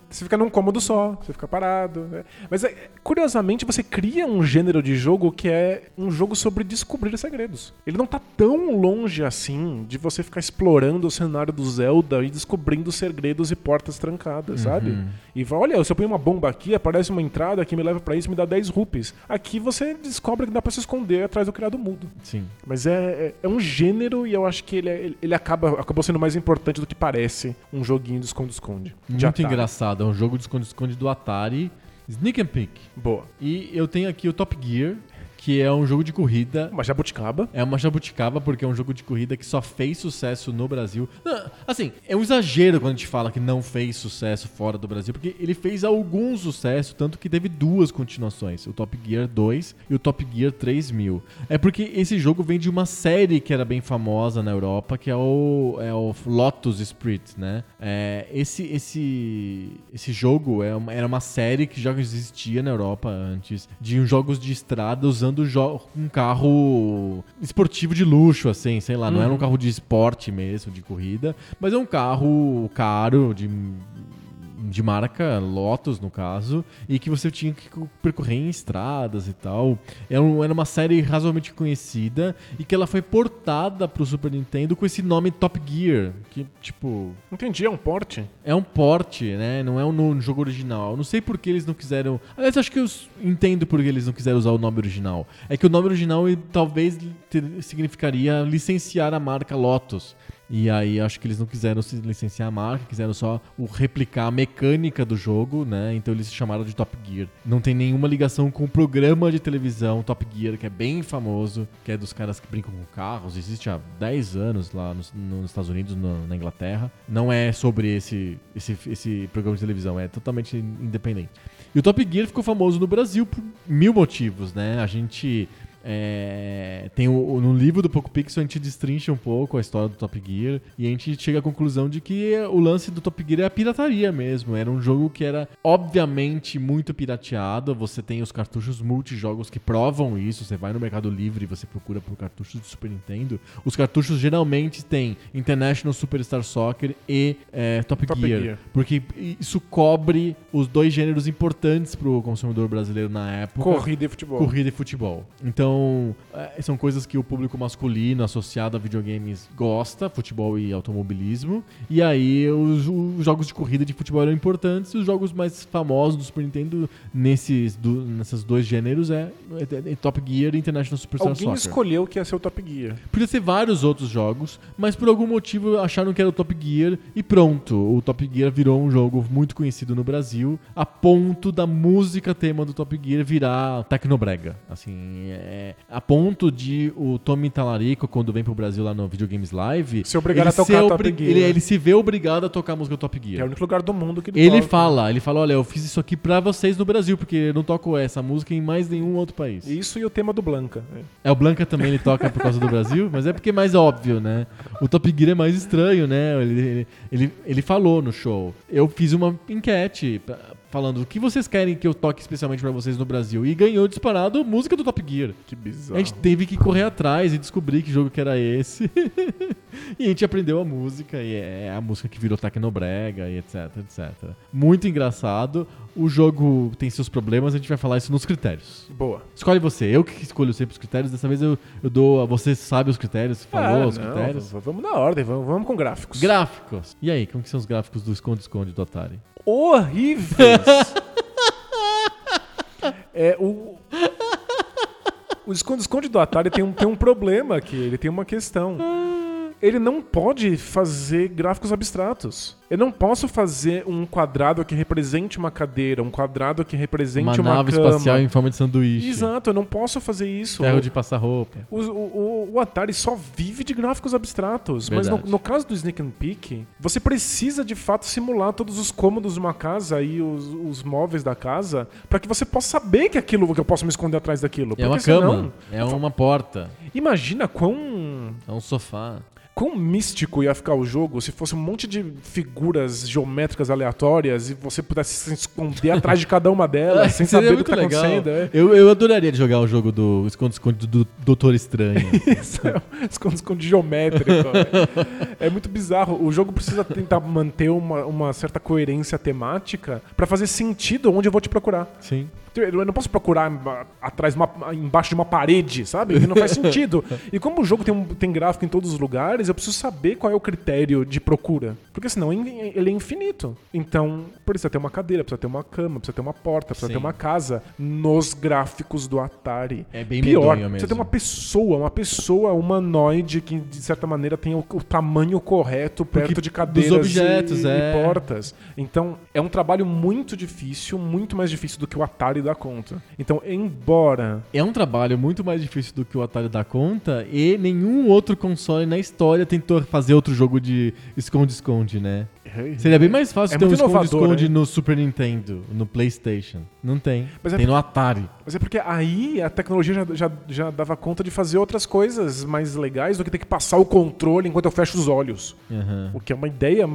você fica num cômodo só, você fica parado. né? Mas é, curiosamente você cria um gênero de jogo que é um jogo sobre descobrir segredos. Ele não tá tão longe assim de você ficar explorando o cenário do Zelda e descobrindo segredos e portas trancadas, sabe? Uhum. E fala, olha, se eu ponho uma bomba aqui, aparece uma entrada que me leva pra isso, me dá 10 rupees. Aqui você descobre que dá pra se esconder atrás do criado mudo. Sim. Mas é, é, é um gênero e eu acho que ele, é- ele, acaba, acabou sendo mais importante do que parece um joguinho de esconde-esconde. De Muito Atari. engraçado. É um jogo de esconde-esconde do Atari. Sneak and Peek. Boa. E eu tenho aqui o Top Gear, que é um jogo de corrida. Uma jabuticaba. É uma jabuticaba porque é um jogo de corrida que só fez sucesso no Brasil. Não, assim, é um exagero quando a gente fala que não fez sucesso fora do Brasil, porque ele fez algum sucesso, tanto que teve duas continuações, o Top Gear 2 e o Top Gear 3000. É porque esse jogo vem de uma série que era bem famosa na Europa, que é o, é o Lotus Spirit, né? É, esse, esse, esse jogo é uma- era uma série que já existia na Europa antes, de jogos de estrada usando um carro esportivo de luxo, assim, sei lá, não era um carro de esporte mesmo, de corrida, mas é um carro caro, de, de marca Lotus, no caso, e que você tinha que percorrer em estradas e tal. Era, um- era uma série razoavelmente conhecida e que ela foi portada pro Super Nintendo com esse nome Top Gear, que, tipo, Entendi, é um porte. é um porte, né? Não é um jogo original. Eu Não sei por que eles não quiseram. Aliás, acho que eu entendo por que eles não quiseram usar o nome original. É que o nome original talvez significaria licenciar a marca Lotus. E aí acho que eles não quiseram se licenciar a marca, quiseram só o replicar a mecânica do jogo, né? Então eles chamaram de Top Gear. Não tem nenhuma ligação com o programa de televisão Top Gear, que é bem famoso, que é dos caras que brincam com carros. Existe há 10 anos lá nos, nos Estados Unidos, no- na Inglaterra. Não é sobre esse, esse, esse programa de televisão, é totalmente independente. E o Top Gear ficou famoso no Brasil por mil motivos, né? A gente é, tem o, no livro do Poco Pixel a gente destrincha um pouco a história do Top Gear e a gente chega à conclusão de que o lance do Top Gear é a pirataria mesmo. Era um jogo que era obviamente muito pirateado. Você tem os cartuchos multijogos que provam isso. Você vai no Mercado Livre e você procura por cartuchos de Super Nintendo. Os cartuchos geralmente têm International Superstar Soccer e é, Top, Top Gear, Gear. porque isso cobre os dois gêneros importantes para o consumidor brasileiro na época Corrida e futebol. corrida e futebol. Então, é, são coisas que o público masculino associado a videogames gosta, futebol e automobilismo. E aí, os, os jogos de corrida de futebol eram importantes. E os jogos mais famosos do Super Nintendo nesses, do, nesses dois gêneros é, é- é Top Gear e International Superstar Alguém Soccer. escolheu que ia ser o Top Gear. Podia ser vários outros jogos, mas por algum motivo acharam que era o Top Gear e pronto. O Top Gear virou um jogo muito conhecido no Brasil, a ponto da música tema do Top Gear virar tecnobrega. Assim, é, a ponto de o Tommy Talarico, quando vem pro Brasil lá no Videogames Live, Ser obrigado ele, a tocar ser Top obri- Gear. ele, ele se vê obrigado a tocar a música Top É o Gear. único lugar do mundo que ele, Ele toca. fala, ele fala, olha, eu fiz isso aqui pra vocês no Brasil, porque eu não toco essa música em mais nenhum outro país. Isso e o tema do Blanca. É, o Blanca também ele toca por causa do Brasil, mas é porque é mais óbvio, né? O Top Gear é mais estranho, né? Ele, ele, ele, ele falou no show. Eu fiz uma enquete falando o que vocês querem que eu toque especialmente pra vocês no Brasil. E ganhou disparado música do Top Gear. Que A bizarro. gente teve que correr atrás e descobrir que jogo que era esse. e a gente aprendeu a música, e é a música que virou Tecnobrega e etc, etc. Muito engraçado. O jogo tem seus problemas, a gente vai falar isso nos critérios. Boa. Escolhe você. Eu que escolho sempre os critérios. Dessa vez eu, eu dou. a- Você sabe os critérios? Falou Ah, os não, critérios? Vamos na ordem, vamos, vamos com gráficos. Gráficos. E aí, como que são os gráficos do esconde-esconde do Atari? Horríveis. é, o. O esconde-esconde do Atari tem um, tem um problema aqui, ele tem uma questão. Ele não pode fazer gráficos abstratos. Eu não posso fazer um quadrado que represente uma cadeira, um quadrado que represente Uma uma, nave cama. espacial em forma de sanduíche. Exato, eu não posso fazer isso. Ferro de passar roupa. O, o- o Atari só vive de gráficos abstratos. Mas no, Verdade. no caso do Sneak and Peek, você precisa de fato simular todos os cômodos de uma casa e os, os móveis da casa para que você possa saber que aquilo que eu posso me esconder atrás daquilo. É uma senão, cama. É uma porta. Imagina quão, É um sofá. quão místico ia ficar o jogo se fosse um monte de figuras geométricas aleatórias e você pudesse se esconder atrás de cada uma delas sem Seria saber muito que tá legal. acontecendo. É. Eu, eu adoraria jogar o jogo do esconde-esconde do Doutor Estranho. Isso é esconde-esconde geométrico. é muito bizarro. O jogo precisa tentar manter uma, uma certa coerência temática pra fazer sentido onde eu vou te procurar. Sim. Eu não posso procurar atrás, uma- embaixo de uma parede, sabe? Que não faz sentido. E como o jogo tem, um- tem gráfico em todos os lugares, eu preciso saber qual é o critério de procura. Porque senão in- ele é infinito. Então, precisa ter uma cadeira, precisa ter uma cama, precisa ter uma porta, precisa Sim. ter uma casa. Nos gráficos do Atari. É bem Pior, medonho precisa ter mesmo. uma pessoa, uma pessoa humanoide que, de certa maneira, tenha o, o tamanho correto perto Porque de cadeiras dos objetos, e, é. e portas. Então, é um trabalho muito difícil, muito mais difícil do que o Atari dá conta. Então, embora É um trabalho muito mais difícil do que o Atari dá conta e nenhum outro console na história tentou fazer outro jogo de esconde-esconde, né? Seria bem mais fácil É ter um esconde-esconde né? no Super Nintendo, no PlayStation. Não tem. Mas é tem no Atari. Mas é porque aí a tecnologia já, já, já dava conta de fazer outras coisas mais legais do que ter que passar o controle enquanto eu fecho os olhos. Aham. O que é uma ideia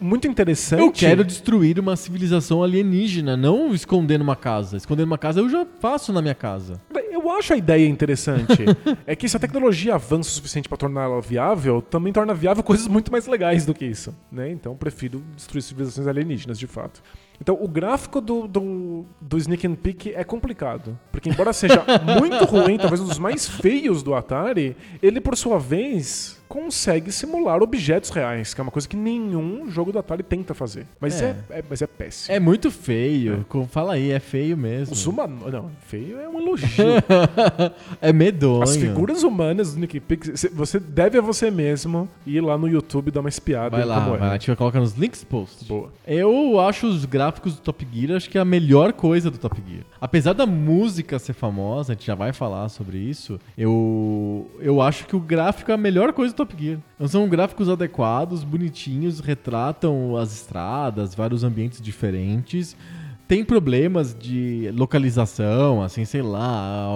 muito interessante. Eu quero destruir uma civilização alienígena, não esconder numa casa. Esconder numa casa eu já faço na minha casa. Eu acho a ideia interessante. é que se a tecnologia avança o suficiente para torná-la viável, também torna viável coisas muito mais legais do que isso. Né? Então prefiro destruir civilizações alienígenas, de fato. Então o gráfico do, do, do Sneak and Peek é complicado. Porque embora seja muito ruim, talvez um dos mais feios do Atari, ele por sua vez consegue simular objetos reais, que é uma coisa que nenhum jogo do Atari tenta fazer. Mas é, É. é- mas é péssimo. É muito feio. como- Fala aí, é feio mesmo. Os humanos. Não, feio é um elogio. é medonho. As figuras humanas do Nick Pix, cê- você deve a você mesmo ir lá no YouTube dar uma espiada Vai lá, como vai lá. é. A gente vai colocar nos links post. Boa. Eu acho os gráficos do Top Gear, acho que é a melhor coisa do Top Gear. Apesar da música ser famosa, a gente já vai falar sobre isso, eu, eu acho que o gráfico é a melhor coisa do Top Gear. Então, São gráficos adequados, bonitinhos, retratam as estradas, vários ambientes diferentes. Tem problemas de localização, assim, sei lá,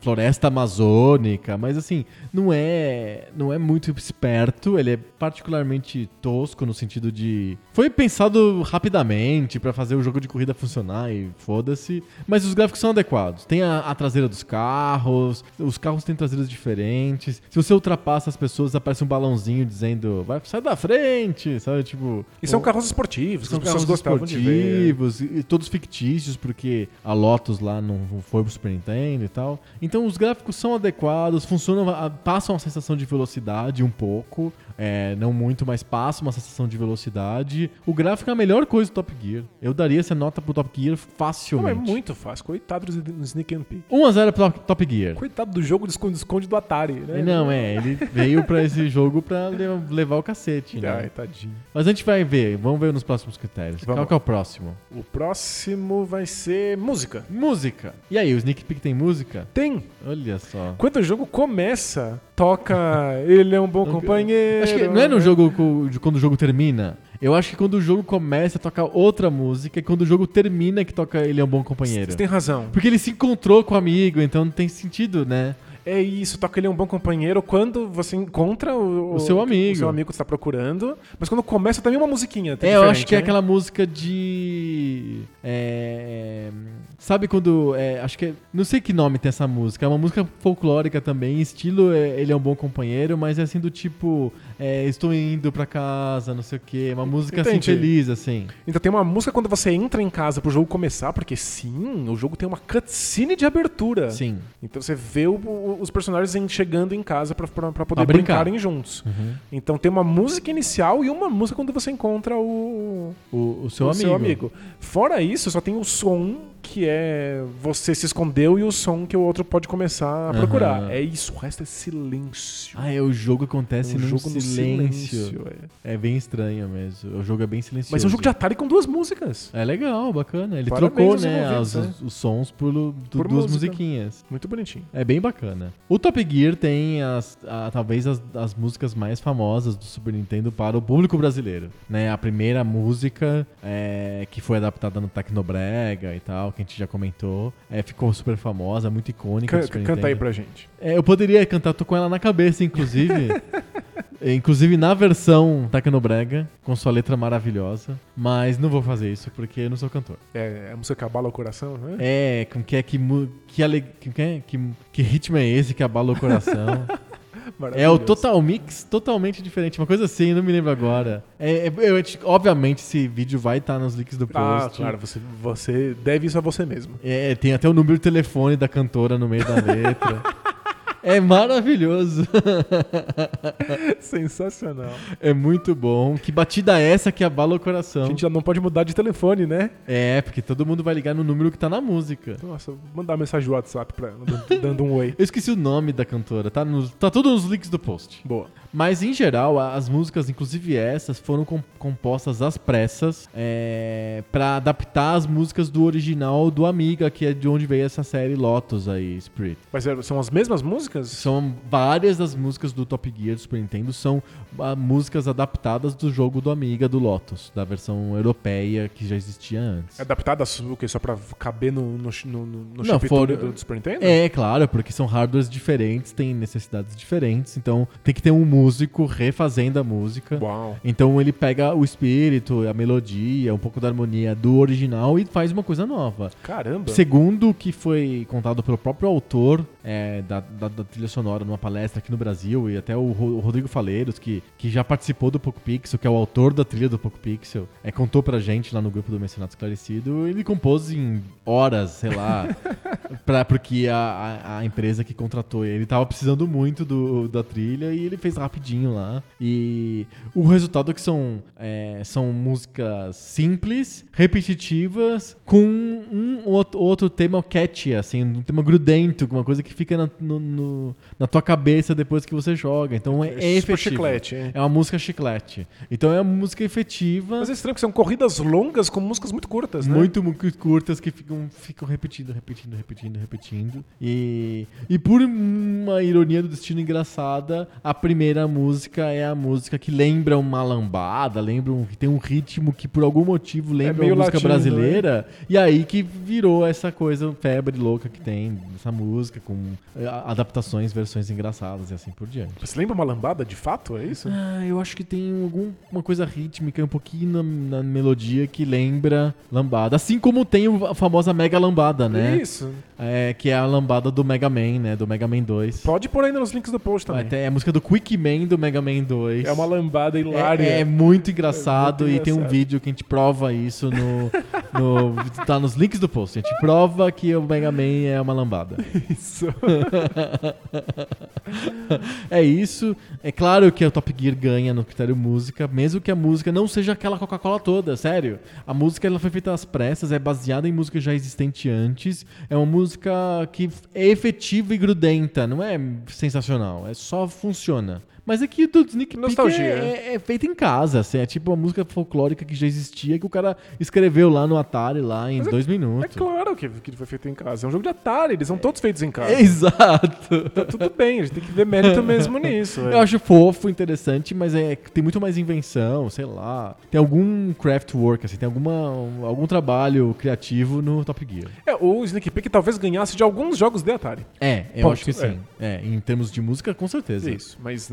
floresta amazônica, mas assim, não é, não é muito esperto, ele é particularmente tosco no sentido de foi pensado rapidamente pra fazer o jogo de corrida funcionar e foda-se, mas os gráficos são adequados. Tem a, a traseira dos carros, os carros têm traseiras diferentes. Se você ultrapassa as pessoas, aparece um balãozinho dizendo, vai sai da frente, sabe, tipo, E são o- carros esportivos, são carros gostavam de ver. esportivos e todos fictícios, porque a Lotus lá não foi pro Super Nintendo e tal. Então os gráficos são adequados, funcionam, a- passam uma sensação de velocidade um pouco, é, não muito, mas passam uma sensação de velocidade. O gráfico é a melhor coisa do Top Gear. Eu daria essa nota pro Top Gear Não, facilmente. é muito fácil. Coitado do Sneak and Peek. 1x0 pro Top Gear. Coitado do jogo de esconde-esconde do Atari, né? Não, é, ele veio pra esse jogo pra le- levar o cacete, né? Ai, tadinho. Mas a gente vai ver, vamos ver nos próximos critérios. Vamos Qual que é o próximo? O próximo vai ser música. Música. E aí, o Sneak Peek tem música? Tem. Olha só. Quando o jogo começa, toca Ele é um bom companheiro. Acho que não é no jogo de quando o jogo termina. Eu acho que quando o jogo começa, toca outra música, e quando o jogo termina, que toca Ele é um bom companheiro. Você tem razão. Porque ele se encontrou com o amigo, então não tem sentido, né? É isso, toca ele é um bom companheiro quando você encontra o, O seu amigo. O seu amigo que você está procurando. Mas quando começa também é uma musiquinha. tá É, eu acho que é né? aquela música de. é, sabe quando. é, acho que. é- não sei que nome tem essa música. É uma música folclórica também. Estilo é, Ele é um bom companheiro, mas é assim do tipo. É, estou indo pra casa, não sei o quê. Uma música assim Entendi. feliz, assim. Então tem uma música quando você entra em casa pro jogo começar, porque sim, o jogo tem uma cutscene de abertura. Sim. Então você vê o- o- os personagens chegando em casa pra, pra, pra poder Pra brincar. brincarem juntos. Então tem uma música inicial e uma música quando você encontra o, O, o seu o amigo. seu amigo. Fora isso, só tem o som que é você se escondeu e o som que o outro pode começar a procurar. É isso, o resto é silêncio. Ah, é, o jogo acontece num jogo no silêncio. silêncio. é. É bem estranho mesmo. O jogo é bem silencioso. Mas é um jogo de Atari com duas músicas. É legal, bacana. Ele Parabéns trocou, né, as- né? os, sons por, du- Por duas música. musiquinhas. Muito bonitinho. É bem bacana. O Top Gear tem as, a- talvez as, as músicas mais famosas do Super Nintendo para o público brasileiro. Né? A primeira música é, que foi adaptada no Tecnobrega e tal, que a gente já comentou, é, ficou super famosa, muito icônica. do Ca- Super canta aí Nintendo. pra gente. É, eu poderia cantar, tô com ela na cabeça, inclusive. É, inclusive na versão Tecnobrega, com sua letra maravilhosa. Mas não vou fazer isso porque eu não sou cantor. É, a música que abala o coração, né? É, que é que que, ale, que, que, que, que ritmo é esse que abala o coração? É o. Total Mix totalmente diferente. Uma coisa assim, não me lembro agora. É, é- eu- obviamente, esse vídeo vai estar nos links do Ah, post. claro, você, você deve isso a você mesmo. É, tem até o número de telefone da cantora no meio da letra. é maravilhoso. Sensacional. É muito bom. Que batida é essa que abala o A coração? gente já não pode mudar de telefone, né? É, porque todo mundo vai ligar no número que tá na música. Nossa, vou mandar mensagem no WhatsApp pra ela, dando, dando um oi. Eu esqueci o nome da cantora, tá, nos, tá tudo nos links do post. Boa. Mas em geral, as músicas, inclusive essas, foram com- compostas às pressas é, para adaptar as músicas do original do Amiga, que é de onde veio essa série Lotus aí, Spirit. Mas é- são as mesmas músicas? São várias das músicas do Top Gear do Super Nintendo são ah, músicas adaptadas do jogo do Amiga do Lotus, da versão europeia que já existia antes. É adaptadas o quê? Só pra caber no, no, no, no Não, foram- do, do Super Nintendo? É, claro, porque são hardwares diferentes, têm necessidades diferentes, então tem que ter um músico refazendo a música. Uau. Então ele pega o espírito, a melodia, um pouco da harmonia do original e faz uma coisa nova. Caramba. Segundo o que foi contado pelo próprio autor é, da, da- da trilha sonora numa palestra aqui no Brasil, e até o, o Rodrigo Faleiros, que, que já participou do Poco Pixel, que é o autor da trilha do Poco Pixel, é, contou pra gente lá no grupo do Mencionado Esclarecido, ele compôs em horas, sei lá, pra, porque a, a, a empresa que contratou ele tava precisando muito do, da trilha e ele fez rapidinho lá. E o resultado é que são, é, são músicas simples, repetitivas, com um outro, outro tema catchy, assim, um tema grudento, uma coisa que fica na, no- no- na tua cabeça depois que você joga. Então é, é super efetivo. chiclete? É uma música chiclete. Então é uma música efetiva. Mas é estranho que são corridas longas com músicas muito curtas, né? Muito mu- curtas que ficam, ficam repetindo, repetindo, repetindo, repetindo. E, e por uma ironia do destino engraçada, a primeira música é a música que lembra uma lambada, lembra um, que tem um ritmo que por algum motivo lembra meio uma música latino, brasileira. E aí que virou essa coisa febre louca que tem essa música, com eh, adaptações, versões engraçadas e assim por diante. Você lembra uma lambada de fato? É isso? Ah, eu acho que tem alguma coisa rítmica, um pouquinho na, na melodia que lembra lambada. Assim como tem a famosa Mega Lambada, né? Isso. É, que é a lambada do Mega Man, né? Do Mega Man 2. Pode pôr aí nos links do post também. Até é a música do Quick Man do Mega Man 2. É uma lambada hilária. É, é muito engraçado É muito e tem um vídeo que a gente prova isso no, no. Tá nos links do post. A gente prova que o Mega Man é uma lambada. Isso. É isso. É claro que o Top Gear ganha no critério música, mesmo que a música não seja aquela Coca-Cola toda, sério. A música ela foi feita às pressas, é baseada em música já existente antes. É uma música que é efetiva e grudenta, não é sensacional, é só funciona. Mas aqui do Sneak Peek Nostalgia. é, é, é feita em casa, assim, é tipo uma música folclórica que já existia, que o cara escreveu lá no Atari, lá em Mas é- dois É minutos. claro que, que foi feito em casa. É um jogo de Atari, eles são todos feitos em casa. É, exato. Tá tudo bem, a gente tem que ver mérito mesmo nisso. é. Eu acho fofo, interessante, mas é, tem muito mais invenção, sei lá. Tem algum craft work, assim, tem alguma, algum trabalho criativo no Top Gear. É, o Sneak Peek talvez ganhasse de alguns jogos de Atari. É, eu Ponto, acho que sim. É. em termos de música, com certeza. Isso, mas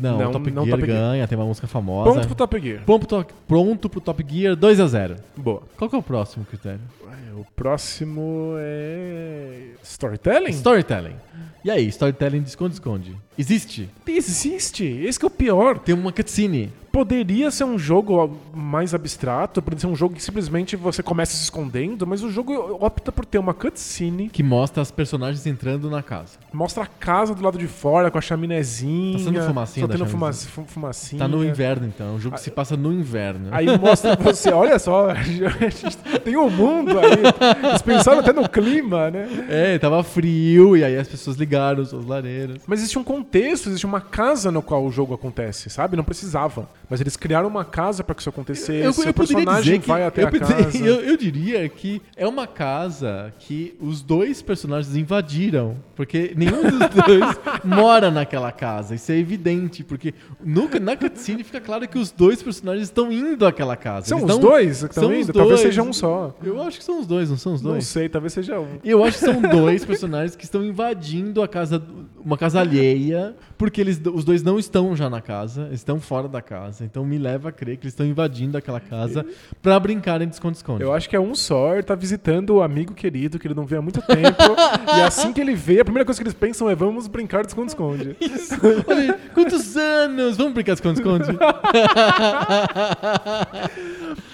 não, Não, Top não Gear Top Gear. ganha, tem uma música famosa. Ponto pro Top Gear. Pronto pro, pronto pro Top Gear 2 a 0 Boa. Qual que é o próximo critério? É, O próximo é. Storytelling? Storytelling. E aí, storytelling de esconde-esconde? Existe? Existe! Esse que é o pior. Tem uma cutscene. Poderia ser um jogo mais abstrato, poderia ser um jogo que simplesmente você começa se escondendo, mas o jogo opta por ter uma cutscene, Que mostra as personagens entrando na casa. mostra a casa do lado de fora com a chaminézinha. Tá sendo fumacinha da soltando fuma- fumacinha. Tá no inverno, então. O jogo se passa no inverno. Aí mostra você, olha só, a gente tem um mundo aí. Eles pensaram até no clima, né? É, tava frio e aí as pessoas ligaram suas lareiras. Mas existe um contexto, existe uma casa no qual o jogo acontece, sabe? Não precisava. Mas eles criaram uma casa pra que isso acontecesse. o personagem vai até eu, a casa. eu, eu diria que é uma casa que os dois personagens invadiram. Porque nenhum dos dois mora naquela casa. Isso é evidente, porque no, na cutscene fica claro que os dois personagens estão indo àquela casa. São Eles os dois que estão indo? Talvez dois. seja um só. Eu acho que são os dois, não são os Não dois? sei, talvez seja um. Eu acho que são dois personagens que estão invadindo a casa, uma casa alheia, porque eles, os dois não estão já na casa, estão fora da casa. Então me leva a crer que eles estão invadindo aquela casa pra brincarem de esconde-esconde. Eu acho que é um só, ele tá visitando o amigo querido que ele não vê há muito tempo. e assim que ele vê, a primeira coisa que eles pensam é vamos brincar de esconde-esconde. Olha, quantos anos? Vamos brincar de esconde-esconde?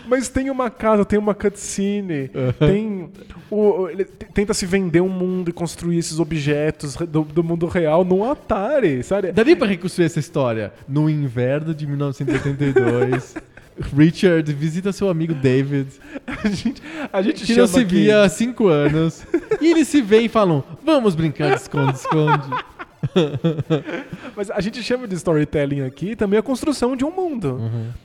Mas tem uma casa, tem uma cutscene, tem. O, ele tenta se vender um mundo e construir esses objetos do, do mundo real num Atari, sabe? Daria pra reconstruir essa história? No inverno de 1982, Richard visita seu amigo David, A gente, a gente que não se aqui- via há cinco anos, e eles se veem e falam: Vamos brincar de esconde-esconde. Mas a gente chama de storytelling aqui também a construção de um mundo.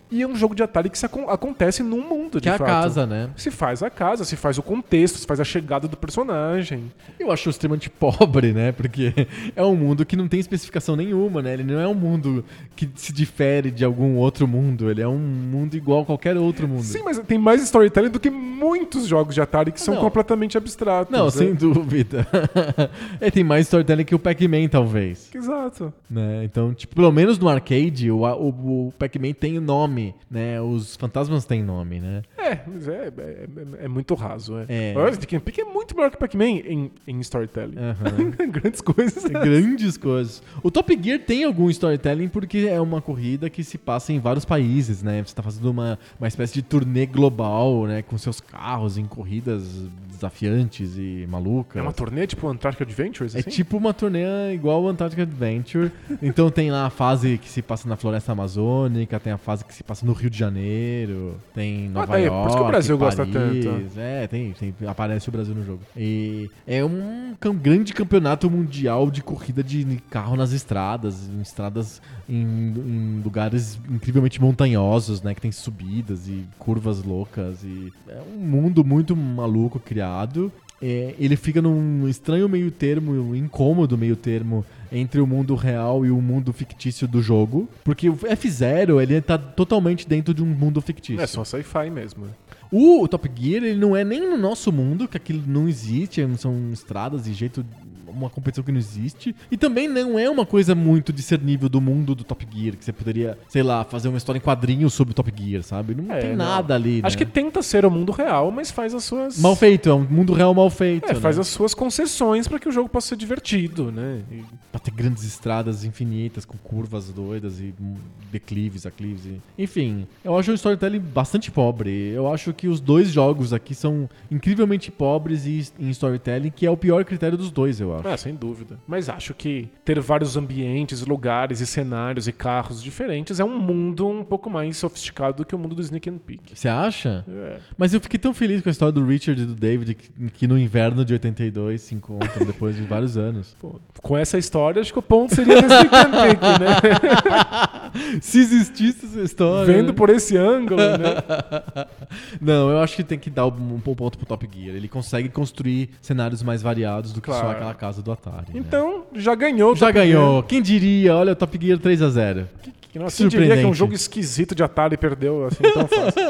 E é um jogo de Atari que se acon- acontece num mundo, de Que é a fato. casa, né? Se faz a casa, se faz o contexto, se faz a chegada do personagem. Eu acho extremamente pobre, né? Porque é um mundo que não tem especificação nenhuma, né? Ele não é um mundo que se difere de algum outro mundo. Ele é um mundo igual a qualquer outro mundo. Sim, mas tem mais storytelling do que muitos jogos de Atari que são Não. completamente abstratos. Não, né? sem dúvida. é, tem mais storytelling que o Pac-Man, talvez. Exato. Né? Então, tipo, pelo menos no arcade, o, o, o Pac-Man tem nome, né? Os fantasmas têm nome, né? É, mas é, é, é- é muito raso. É. É. Olha, Pick é muito melhor que Pac-Man em, em storytelling. Aham. Grandes coisas. Tem grandes coisas. O Top Gear tem algum storytelling porque é uma corrida que se passa em vários países, né? Você tá fazendo uma, uma espécie de turnê global, né? Com seus carros em corridas desafiantes e malucas. É uma turnê tipo Antarctic Adventures, É assim? tipo uma turnê igual Antarctic Adventure. então tem lá a fase que se passa na floresta amazônica, tem a fase que se passa no Rio de Janeiro, tem Nova daí, York. por isso que o Brasil gosta Paris. tanto. É, tem, tem, aparece o Brasil no jogo. E é um grande campeonato mundial de corrida de carro nas estradas, em estradas em, em lugares incrivelmente montanhosos, né? Que tem subidas e curvas loucas. E é um mundo muito maluco criado. É, ele fica num estranho meio termo, um incômodo meio termo entre o mundo real e o mundo fictício do jogo. Porque o F-Zero, ele tá totalmente dentro de um mundo fictício. É só sci-fi mesmo. O Top Gear, ele não é nem no nosso mundo, que aquilo não existe, são estradas e jeito uma competição que não existe. E também não é uma coisa muito discernível do mundo do Top Gear, que você poderia, sei lá, fazer uma história em quadrinhos sobre o Top Gear, sabe? Não É, tem não. nada ali, Acho né? que tenta ser o mundo real, mas faz as suas. Mal feito, é um mundo real mal feito. É, faz né? as suas concessões pra que o jogo possa ser divertido, né? E- Pra ter grandes estradas infinitas, com curvas doidas e declives, aclives. E... Enfim, eu acho o storytelling bastante pobre. Eu acho que os dois jogos aqui são incrivelmente pobres e- em storytelling, que é o pior critério dos dois, eu acho. Ah, sem dúvida. Mas acho que ter vários ambientes, lugares e cenários e carros diferentes é um mundo um pouco mais sofisticado do que o mundo do Sneak and Peek. Você acha? É. Mas eu fiquei tão feliz com a história do Richard e do David que, que no inverno de 82 se encontram depois de vários anos. Pô, com essa história, acho que o ponto seria do Sneak and Peek, né? Se existisse essa história. Vendo né? por esse ângulo, né? Não, eu acho que tem que dar um, um ponto pro Top Gear. Ele consegue construir cenários mais variados do que só Claro. aquela casa do Atari. né? Então, já ganhou. Já ganhou. Quem diria? Olha, o Top Gear 3 a 0 Gear. Que, nossa, quem diria que um Surpreendente. jogo esquisito de Atari perdeu assim tão fácil?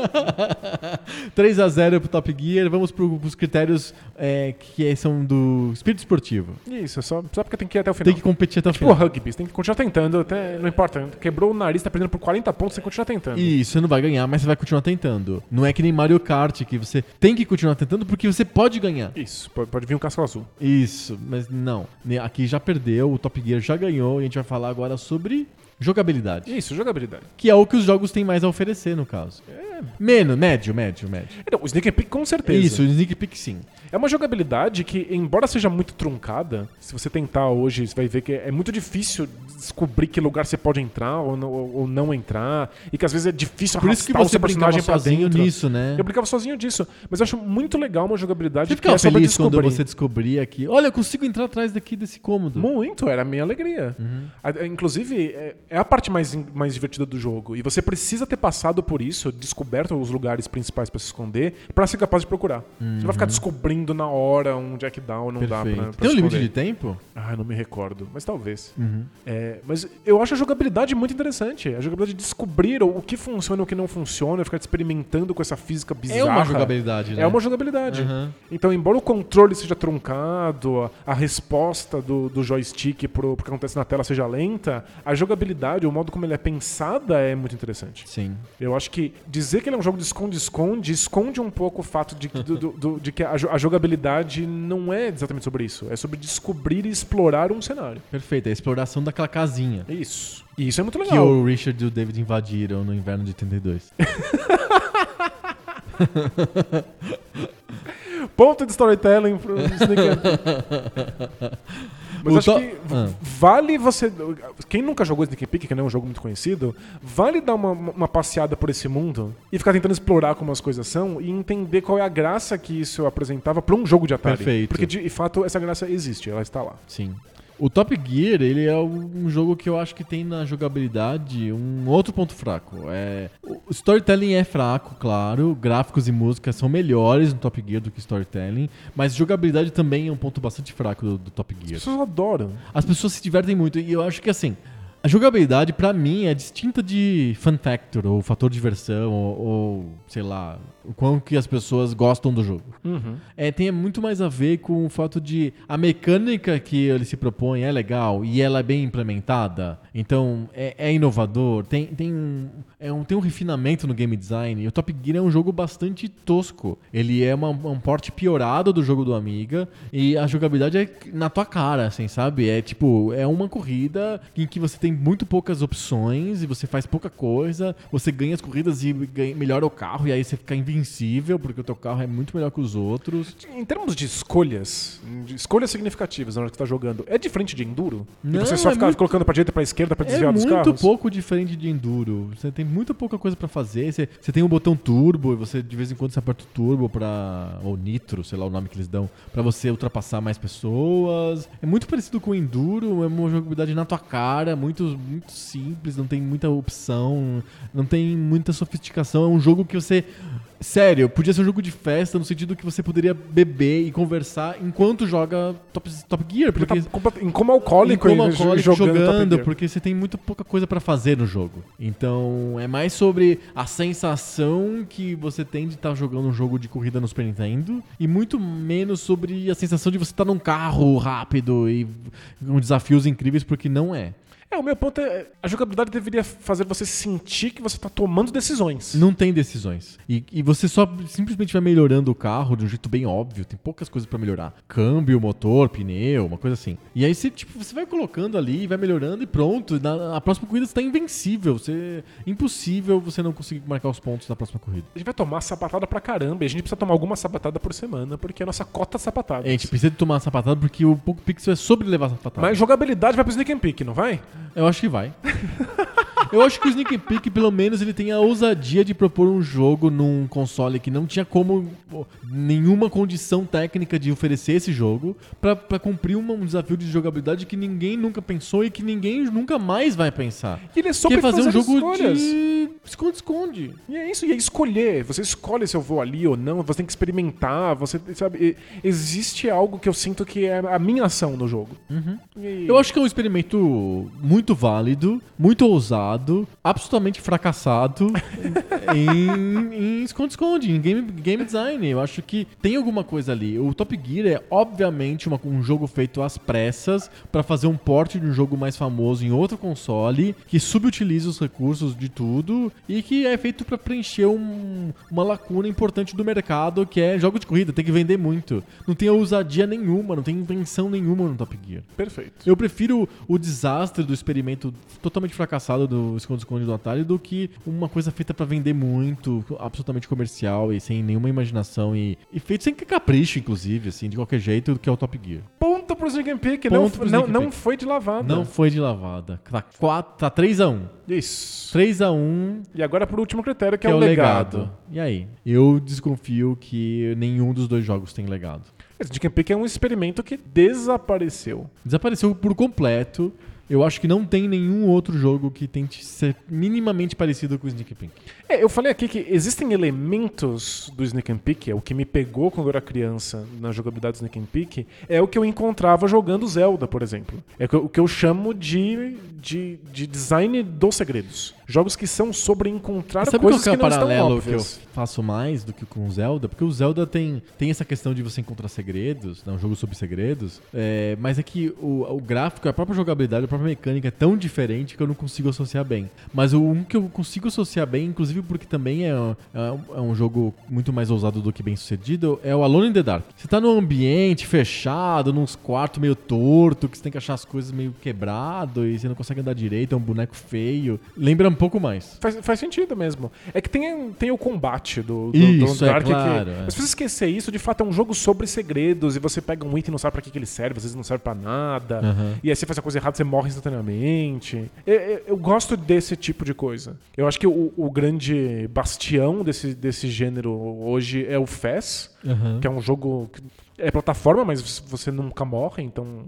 3 a 0 pro Top Gear. Vamos pro, pros critérios é, que são do espírito esportivo. Isso, é só, só porque tem que ir até o final. Tem que competir até o Tipo final. rugby, você tem que continuar tentando, até, não importa. Quebrou o nariz, tá perdendo por 40 pontos, você continuar tentando. Isso, você não vai ganhar, mas você vai continuar tentando. Não é que nem Mario Kart, que você tem que continuar tentando porque você pode ganhar. Isso, pode, pode vir um casco azul. Isso, mas não. Aqui já perdeu, o Top Gear já ganhou e a gente vai falar agora sobre jogabilidade. Isso, jogabilidade. Que é o que os jogos têm mais a oferecer, no caso. É. Menos, médio, médio, médio. Então, o Sneak Peek com certeza. Isso, o Sneak Peek sim. É uma jogabilidade que, embora seja muito truncada, se você tentar hoje, você vai ver que é muito difícil descobrir que lugar você pode entrar ou não, ou não entrar. E que às vezes é difícil Por isso que arrastar o você seu personagem pra sozinho dentro. nisso, né? Eu brincava sozinho disso. Mas eu acho muito legal uma jogabilidade Você que ficava é feliz quando descobrir. você descobria que, olha, eu consigo entrar atrás daqui desse cômodo. Muito, era a minha alegria. Uhum. A- a- Inclusive, é, é a parte mais, mais divertida do jogo. E você precisa ter passado por isso, desco- descoberto os lugares principais pra se esconder, pra ser capaz de procurar. Você não vai ficar descobrindo na hora um Down, não dá pra, Uhum. Perfeito. pra Tem um se limite esconder. de tempo? Ah, não me recordo, mas talvez. É, mas eu acho a jogabilidade muito interessante. A jogabilidade de descobrir o que funciona e o que não funciona, ficar experimentando com essa física bizarra. É uma jogabilidade, né? É uma jogabilidade. Aham. Então, embora o controle seja truncado, a, a resposta do, do joystick pro, pro que acontece na tela seja lenta, a jogabilidade, o modo como ele é pensada é muito interessante. Sim. Eu acho que dizer que ele é um jogo de esconde-esconde esconde um pouco o fato de que, do- do- de que a, a jogabilidade não é exatamente sobre isso. É sobre descobrir e explorar um cenário. Perfeito. É a exploração daquela casinha. Isso. E isso é muito Que legal. o Richard e o David invadiram no inverno de 82. Ponto de storytelling pro Sneak and Mas O acho to- que Ah. vale você. Quem nunca jogou Sneak Peek, que não é um jogo muito conhecido, vale dar uma, uma passeada por esse mundo e ficar tentando explorar como as coisas são e entender qual é a graça que isso apresentava pra um jogo de Atari. Perfeito. Porque de fato essa graça existe, ela está lá. Sim. O Top Gear, ele é um jogo que eu acho que tem na jogabilidade um outro ponto fraco. É, o storytelling é fraco, claro. Gráficos e música são melhores no Top Gear do que storytelling. Mas jogabilidade também é um ponto bastante fraco do, do Top As Gear. pessoas adoram. As pessoas se divertem muito. E eu acho que assim, a jogabilidade, pra mim, é distinta de Fun Factor, ou fator de diversão, ou, ou, sei lá, o quão que as pessoas gostam do jogo. É, tem muito mais a ver com o fato de a mecânica que ele se propõe é legal e ela é bem implementada. Então é, é inovador, tem, tem, um, é um, tem um refinamento no game design. E o Top Gear é um jogo bastante tosco. Ele é uma- um porte piorado do jogo do Amiga e a jogabilidade é na tua cara, assim, sabe? É tipo, é uma corrida em que você tem muito poucas opções e você faz pouca coisa, você ganha as corridas e ganha, melhora o carro e aí você fica invencível porque o teu carro é muito melhor que os outros. Em termos de escolhas, de escolhas significativas na hora que você tá jogando, é diferente de Enduro? Não, e você só é ficar muito- colocando pra direita e pra esquerda pra É desviar dos muito carros? pouco diferente de enduro. Você tem muita pouca coisa pra fazer. Você, você tem um botão turbo e você de vez em quando você aperta o turbo para ou nitro, sei lá o nome que eles dão, pra você ultrapassar mais pessoas. É muito parecido com o enduro, é uma jogabilidade na tua cara, muito muito simples, não tem muita opção, não tem muita sofisticação. É um jogo que você Sério, podia ser um jogo de festa no sentido que você poderia beber e conversar enquanto joga Top, top Gear, Porque porque tá em como alcoólico, em ainda, alcoólico jogando, jogando, porque você tem muito pouca coisa pra fazer no jogo. Então, é mais sobre a sensação que você tem de estar jogando um jogo de corrida no Super Nintendo e muito menos sobre a sensação de você estar num carro rápido e com desafios incríveis, porque não é. É, o meu ponto é. A jogabilidade deveria fazer você sentir que você tá tomando decisões. Não tem decisões. E, e você só simplesmente vai melhorando o carro de um jeito bem óbvio. Tem poucas coisas pra melhorar. Câmbio, motor, pneu, uma coisa assim. E aí você, tipo, você vai colocando ali, vai melhorando e pronto. Na, próxima corrida você tá invencível. Você, impossível você não conseguir marcar os pontos na próxima corrida. A gente vai tomar sapatada pra caramba. E a gente precisa tomar alguma sapatada por semana, porque é a nossa cota sapatada. A gente precisa de tomar sapatada porque o Poco Pixel é sobre levar sapatada. Mas jogabilidade vai pro Sneak and Peek, não vai? Eu acho que vai. Eu acho que o Sneak Peek, pelo menos, ele tem a ousadia de propor um jogo num console que não tinha como nenhuma condição técnica de oferecer esse jogo pra, pra cumprir uma- um desafio de jogabilidade que ninguém nunca pensou e que ninguém nunca mais vai pensar. E ele é Que sobre é fazer um jogo escolhas. de esconde-esconde. E é isso, e é escolher. Você escolhe se eu vou ali ou não, você tem que experimentar, você sabe. Existe algo que eu sinto que é a minha ação no jogo. E- Eu acho que é um experimento muito válido, muito ousado, absolutamente fracassado em em esconde-esconde, em game, game design. Eu acho que tem alguma coisa ali. O Top Gear é, obviamente, uma- um jogo feito às pressas pra fazer um porte de um jogo mais famoso em outro console, que subutiliza os recursos de tudo e que é feito pra preencher um- uma lacuna importante do mercado, que é jogo de corrida, tem que vender muito. Não tem ousadia nenhuma, não tem invenção nenhuma no Top Gear. Perfeito. Eu prefiro o desastre do experimento totalmente fracassado do esconde-esconde do Atari do que uma coisa feita pra vender muito, absolutamente comercial e sem nenhuma imaginação e, e feito sem capricho, inclusive, assim, de qualquer jeito, que é o Top Gear. Ponto pro and Peek. Não, não, não foi de lavada. Não foi de lavada. Tá, 4, tá 3x1. Isso. 3x1 E agora pro último critério, que, que é, o legado. legado. E aí? Eu desconfio que nenhum dos dois jogos tem legado. Esse and Peek é um experimento que desapareceu. Desapareceu por completo. Eu acho que não tem nenhum outro jogo que tente ser minimamente parecido com o Sneak Pink. É, eu falei aqui que existem elementos do Sneak and Peek, é o que me pegou quando eu era criança na jogabilidade do Sneak and Peek, é o que eu encontrava jogando Zelda, por exemplo. É o que eu- o que eu chamo de, de, de design dos segredos. Jogos que são sobre encontrar Sabe coisas que é que, não estão paralelo que eu óbvias. faço mais do que com o Zelda? Porque o Zelda tem, tem essa questão de você encontrar segredos, é um jogo sobre segredos, é, mas é que o, o gráfico, a própria jogabilidade, a própria mecânica é tão diferente que eu não consigo associar bem. Mas o um que eu consigo associar bem, inclusive porque também é, um- é é um jogo muito mais ousado do que bem sucedido, é o Alone in the Dark. Você tá num ambiente fechado, nos quartos meio torto, que você tem que achar as coisas meio quebrado e você não consegue andar direito, é um boneco feio. Lembra um pouco mais. Faz, faz sentido mesmo. É que tem, tem o combate do, do, Isso, do é Dark que- claro, é. Mas se você esquecer isso, de fato é um jogo sobre segredos e você pega um item e não sabe pra que, que ele serve, às vezes não serve pra nada. Aham. E aí você faz a coisa errada, você morre instantaneamente. Eu, eu- eu gosto desse tipo de coisa. Eu acho que o, o grande bastião desse, desse gênero hoje é o Fez, Aham. que é um jogo é plataforma, mas você nunca morre, então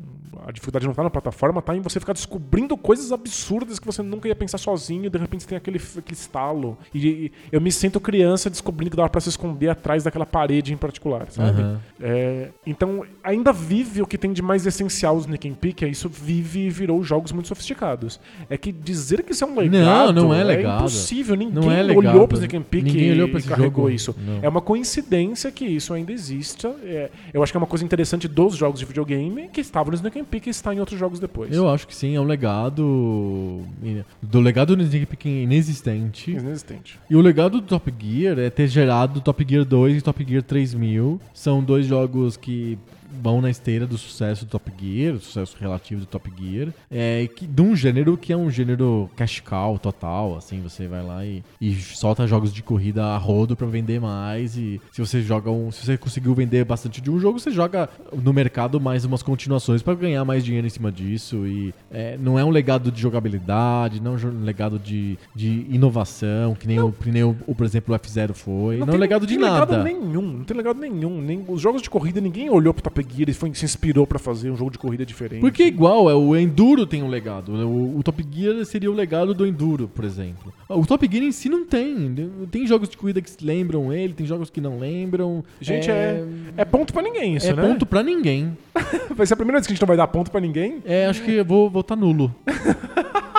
a dificuldade não tá na plataforma, tá em você ficar descobrindo coisas absurdas que você nunca ia pensar sozinho, e de repente tem aquele, aquele estalo. E, e eu me sinto criança descobrindo que dava pra se esconder atrás daquela parede em particular, sabe? Aham. É, então, ainda vive o que tem de mais essencial os Nick and Peek, é isso vive e virou jogos muito sofisticados. É que dizer que isso é um legado não é legado. impossível. Ninguém Não é olhou legado. para os Nick and Peek Ninguém olhou e pra esse carregou jogo. isso. Não. É uma coincidência que isso ainda exista. É, eu acho que é uma coisa interessante dos jogos de videogame que estavam no Sneak Peek e está em outros jogos depois. Eu acho que sim, é um legado. Do legado do Sneak Peek inexistente. Inexistente. E o legado do Top Gear é ter gerado Top Gear 2 e Top Gear 3000. São dois jogos que vão na esteira do sucesso do Top Gear, do sucesso relativo do Top Gear, é, que, de um gênero que é um gênero cash cow total, assim, você vai lá e, e solta jogos de corrida a rodo pra vender mais e se você joga um, se você conseguiu vender bastante de um jogo, você joga no mercado mais umas continuações pra ganhar mais dinheiro em cima disso e é, não é um legado de jogabilidade, não é um legado de, de inovação, que nem, o, que nem o, por exemplo, o F-Zero foi, não, é um legado de tem nada. legado nenhum, não tem legado nenhum. Nem, os jogos de corrida, ninguém olhou pro Top Gear e foi, se inspirou pra fazer um jogo de corrida diferente. Porque é igual, é, o Enduro tem um legado. né? O, o Top Gear seria o legado do Enduro, por exemplo. O Top Gear em si não tem. Tem jogos de corrida que lembram ele, tem jogos que não lembram. Gente, é, é ponto pra ninguém isso, é né? ponto pra ninguém. Vai ser a primeira vez que a gente não vai dar ponto pra ninguém. É, acho que eu vou votar nulo.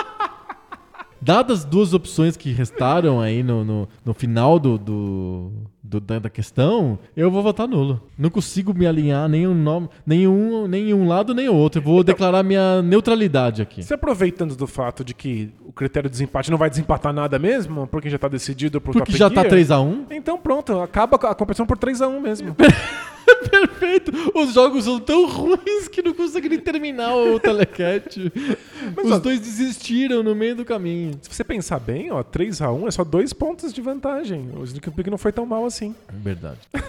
Dadas as duas opções que restaram aí no, no, no final do, do, do- da, questão, eu vou votar nulo. Não consigo me alinhar nenhum nome, nenhum, nenhum lado nem o outro. Eu vou declarar minha neutralidade aqui. Se aproveitando do fato de que o critério de desempate não vai desempatar nada mesmo, porque já tá decidido pro Porque Top já tá Gear, 3x1. Então pronto, acaba a competição por 3x1 mesmo. Perfeito! Os jogos são tão ruins que não conseguem terminar o telecat. Os ó- dois desistiram no meio do caminho. Se você pensar bem, ó, 3x1 é só dois pontos de vantagem. O Sneak Peek não foi tão mal assim. Verdade.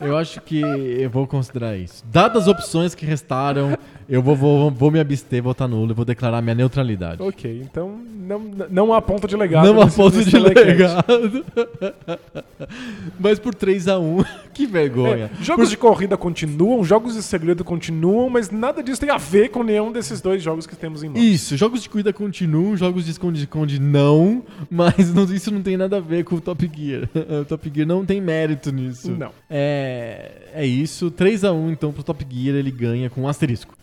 Eu acho que eu vou considerar isso. Dadas as opções que restaram, eu vou, vou, vou me abster, votar nulo e vou declarar minha neutralidade. Ok, então não, não há ponto de legado. Não há ponto de legado. Mas por 3x1, que vergonha. É, jogos de corrida continuam, jogos de segredo continuam, mas nada disso tem a ver com nenhum desses dois jogos que temos em mãos. Isso, jogos de corrida continuam, jogos de esconde-esconde não, mas não- isso não tem nada a ver com o Top Gear. O Top Gear não tem mérito nisso. Não. É, é isso, 3x1 então pro Top Gear, ele ganha com um asterisco.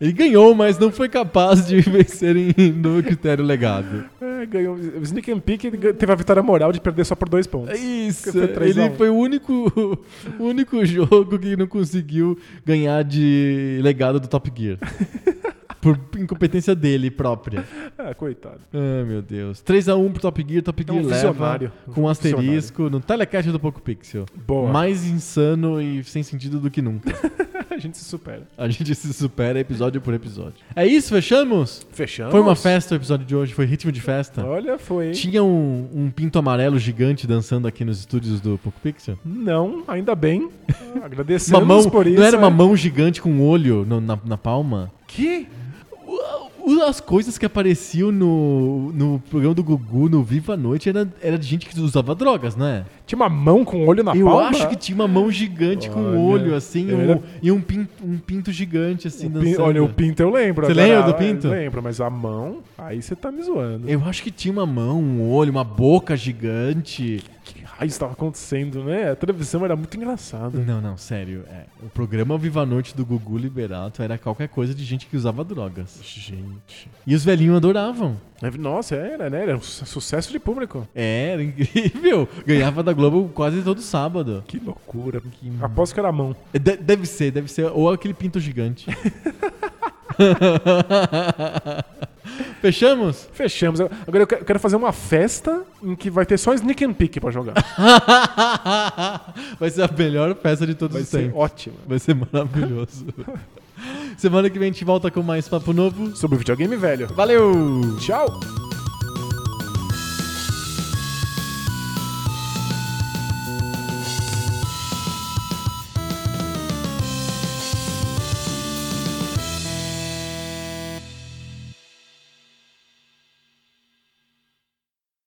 Ele ganhou, mas não foi capaz de vencer em- no critério legado. É, ganhou. O Sneak and Peek teve a vitória moral de perder só por dois pontos. É isso, Foi 3 a 1. ele foi o único, o único jogo que não conseguiu ganhar de legado do Top Gear. Por incompetência dele própria. Ah, coitado. Ai, meu Deus. 3x1 pro Top Gear, Top É um Gear leva visionário. com um asterisco no telecast do Poco Pixel. Boa. Mais insano e sem sentido do que nunca. a gente se supera. A gente se supera episódio por episódio. É isso, fechamos? Fechamos? Foi uma festa o episódio de hoje, foi ritmo de festa. Olha, foi. Tinha um, um pinto amarelo gigante dançando aqui nos estúdios do Poco Pixel? Não, ainda bem. Agradecemos Uma mão, por isso. não era uma é. mão gigante com um olho no- na, na palma? Que? As coisas que apareciam no, no programa do Gugu, no Viva a Noite, era, era de gente que usava drogas, não é? Tinha uma mão com olho na Eu palma? acho que tinha uma mão gigante com Olha, um olho, assim, um- era- e um pinto, um pinto gigante, assim, pin-. Olha, o pinto eu lembro. Você lembra do pinto? Lembro, mas a mão, aí você tá me zoando. Eu acho que tinha uma mão, um olho, uma boca gigante. Que estava acontecendo, né? A televisão era muito engraçada. Não, não, sério. É. O programa Viva a Noite do Gugu Liberato era qualquer coisa de gente que usava drogas. Gente. E os velhinhos adoravam. Nossa, era, né? Era um su- sucesso de público. É, era incrível. Ganhava da Globo quase todo sábado. Que loucura. Aposto que era a mão. De- deve ser, deve ser. Ou aquele pinto gigante. Fechamos? Fechamos. Agora eu que- eu quero fazer uma festa em que vai ter só sneak and peek pra jogar. Vai ser a melhor festa de todos Vai os ser tempos. ótimo. Vai ser maravilhoso. Semana que vem a gente volta com mais papo novo. Sobre o videogame velho. Valeu! Tchau!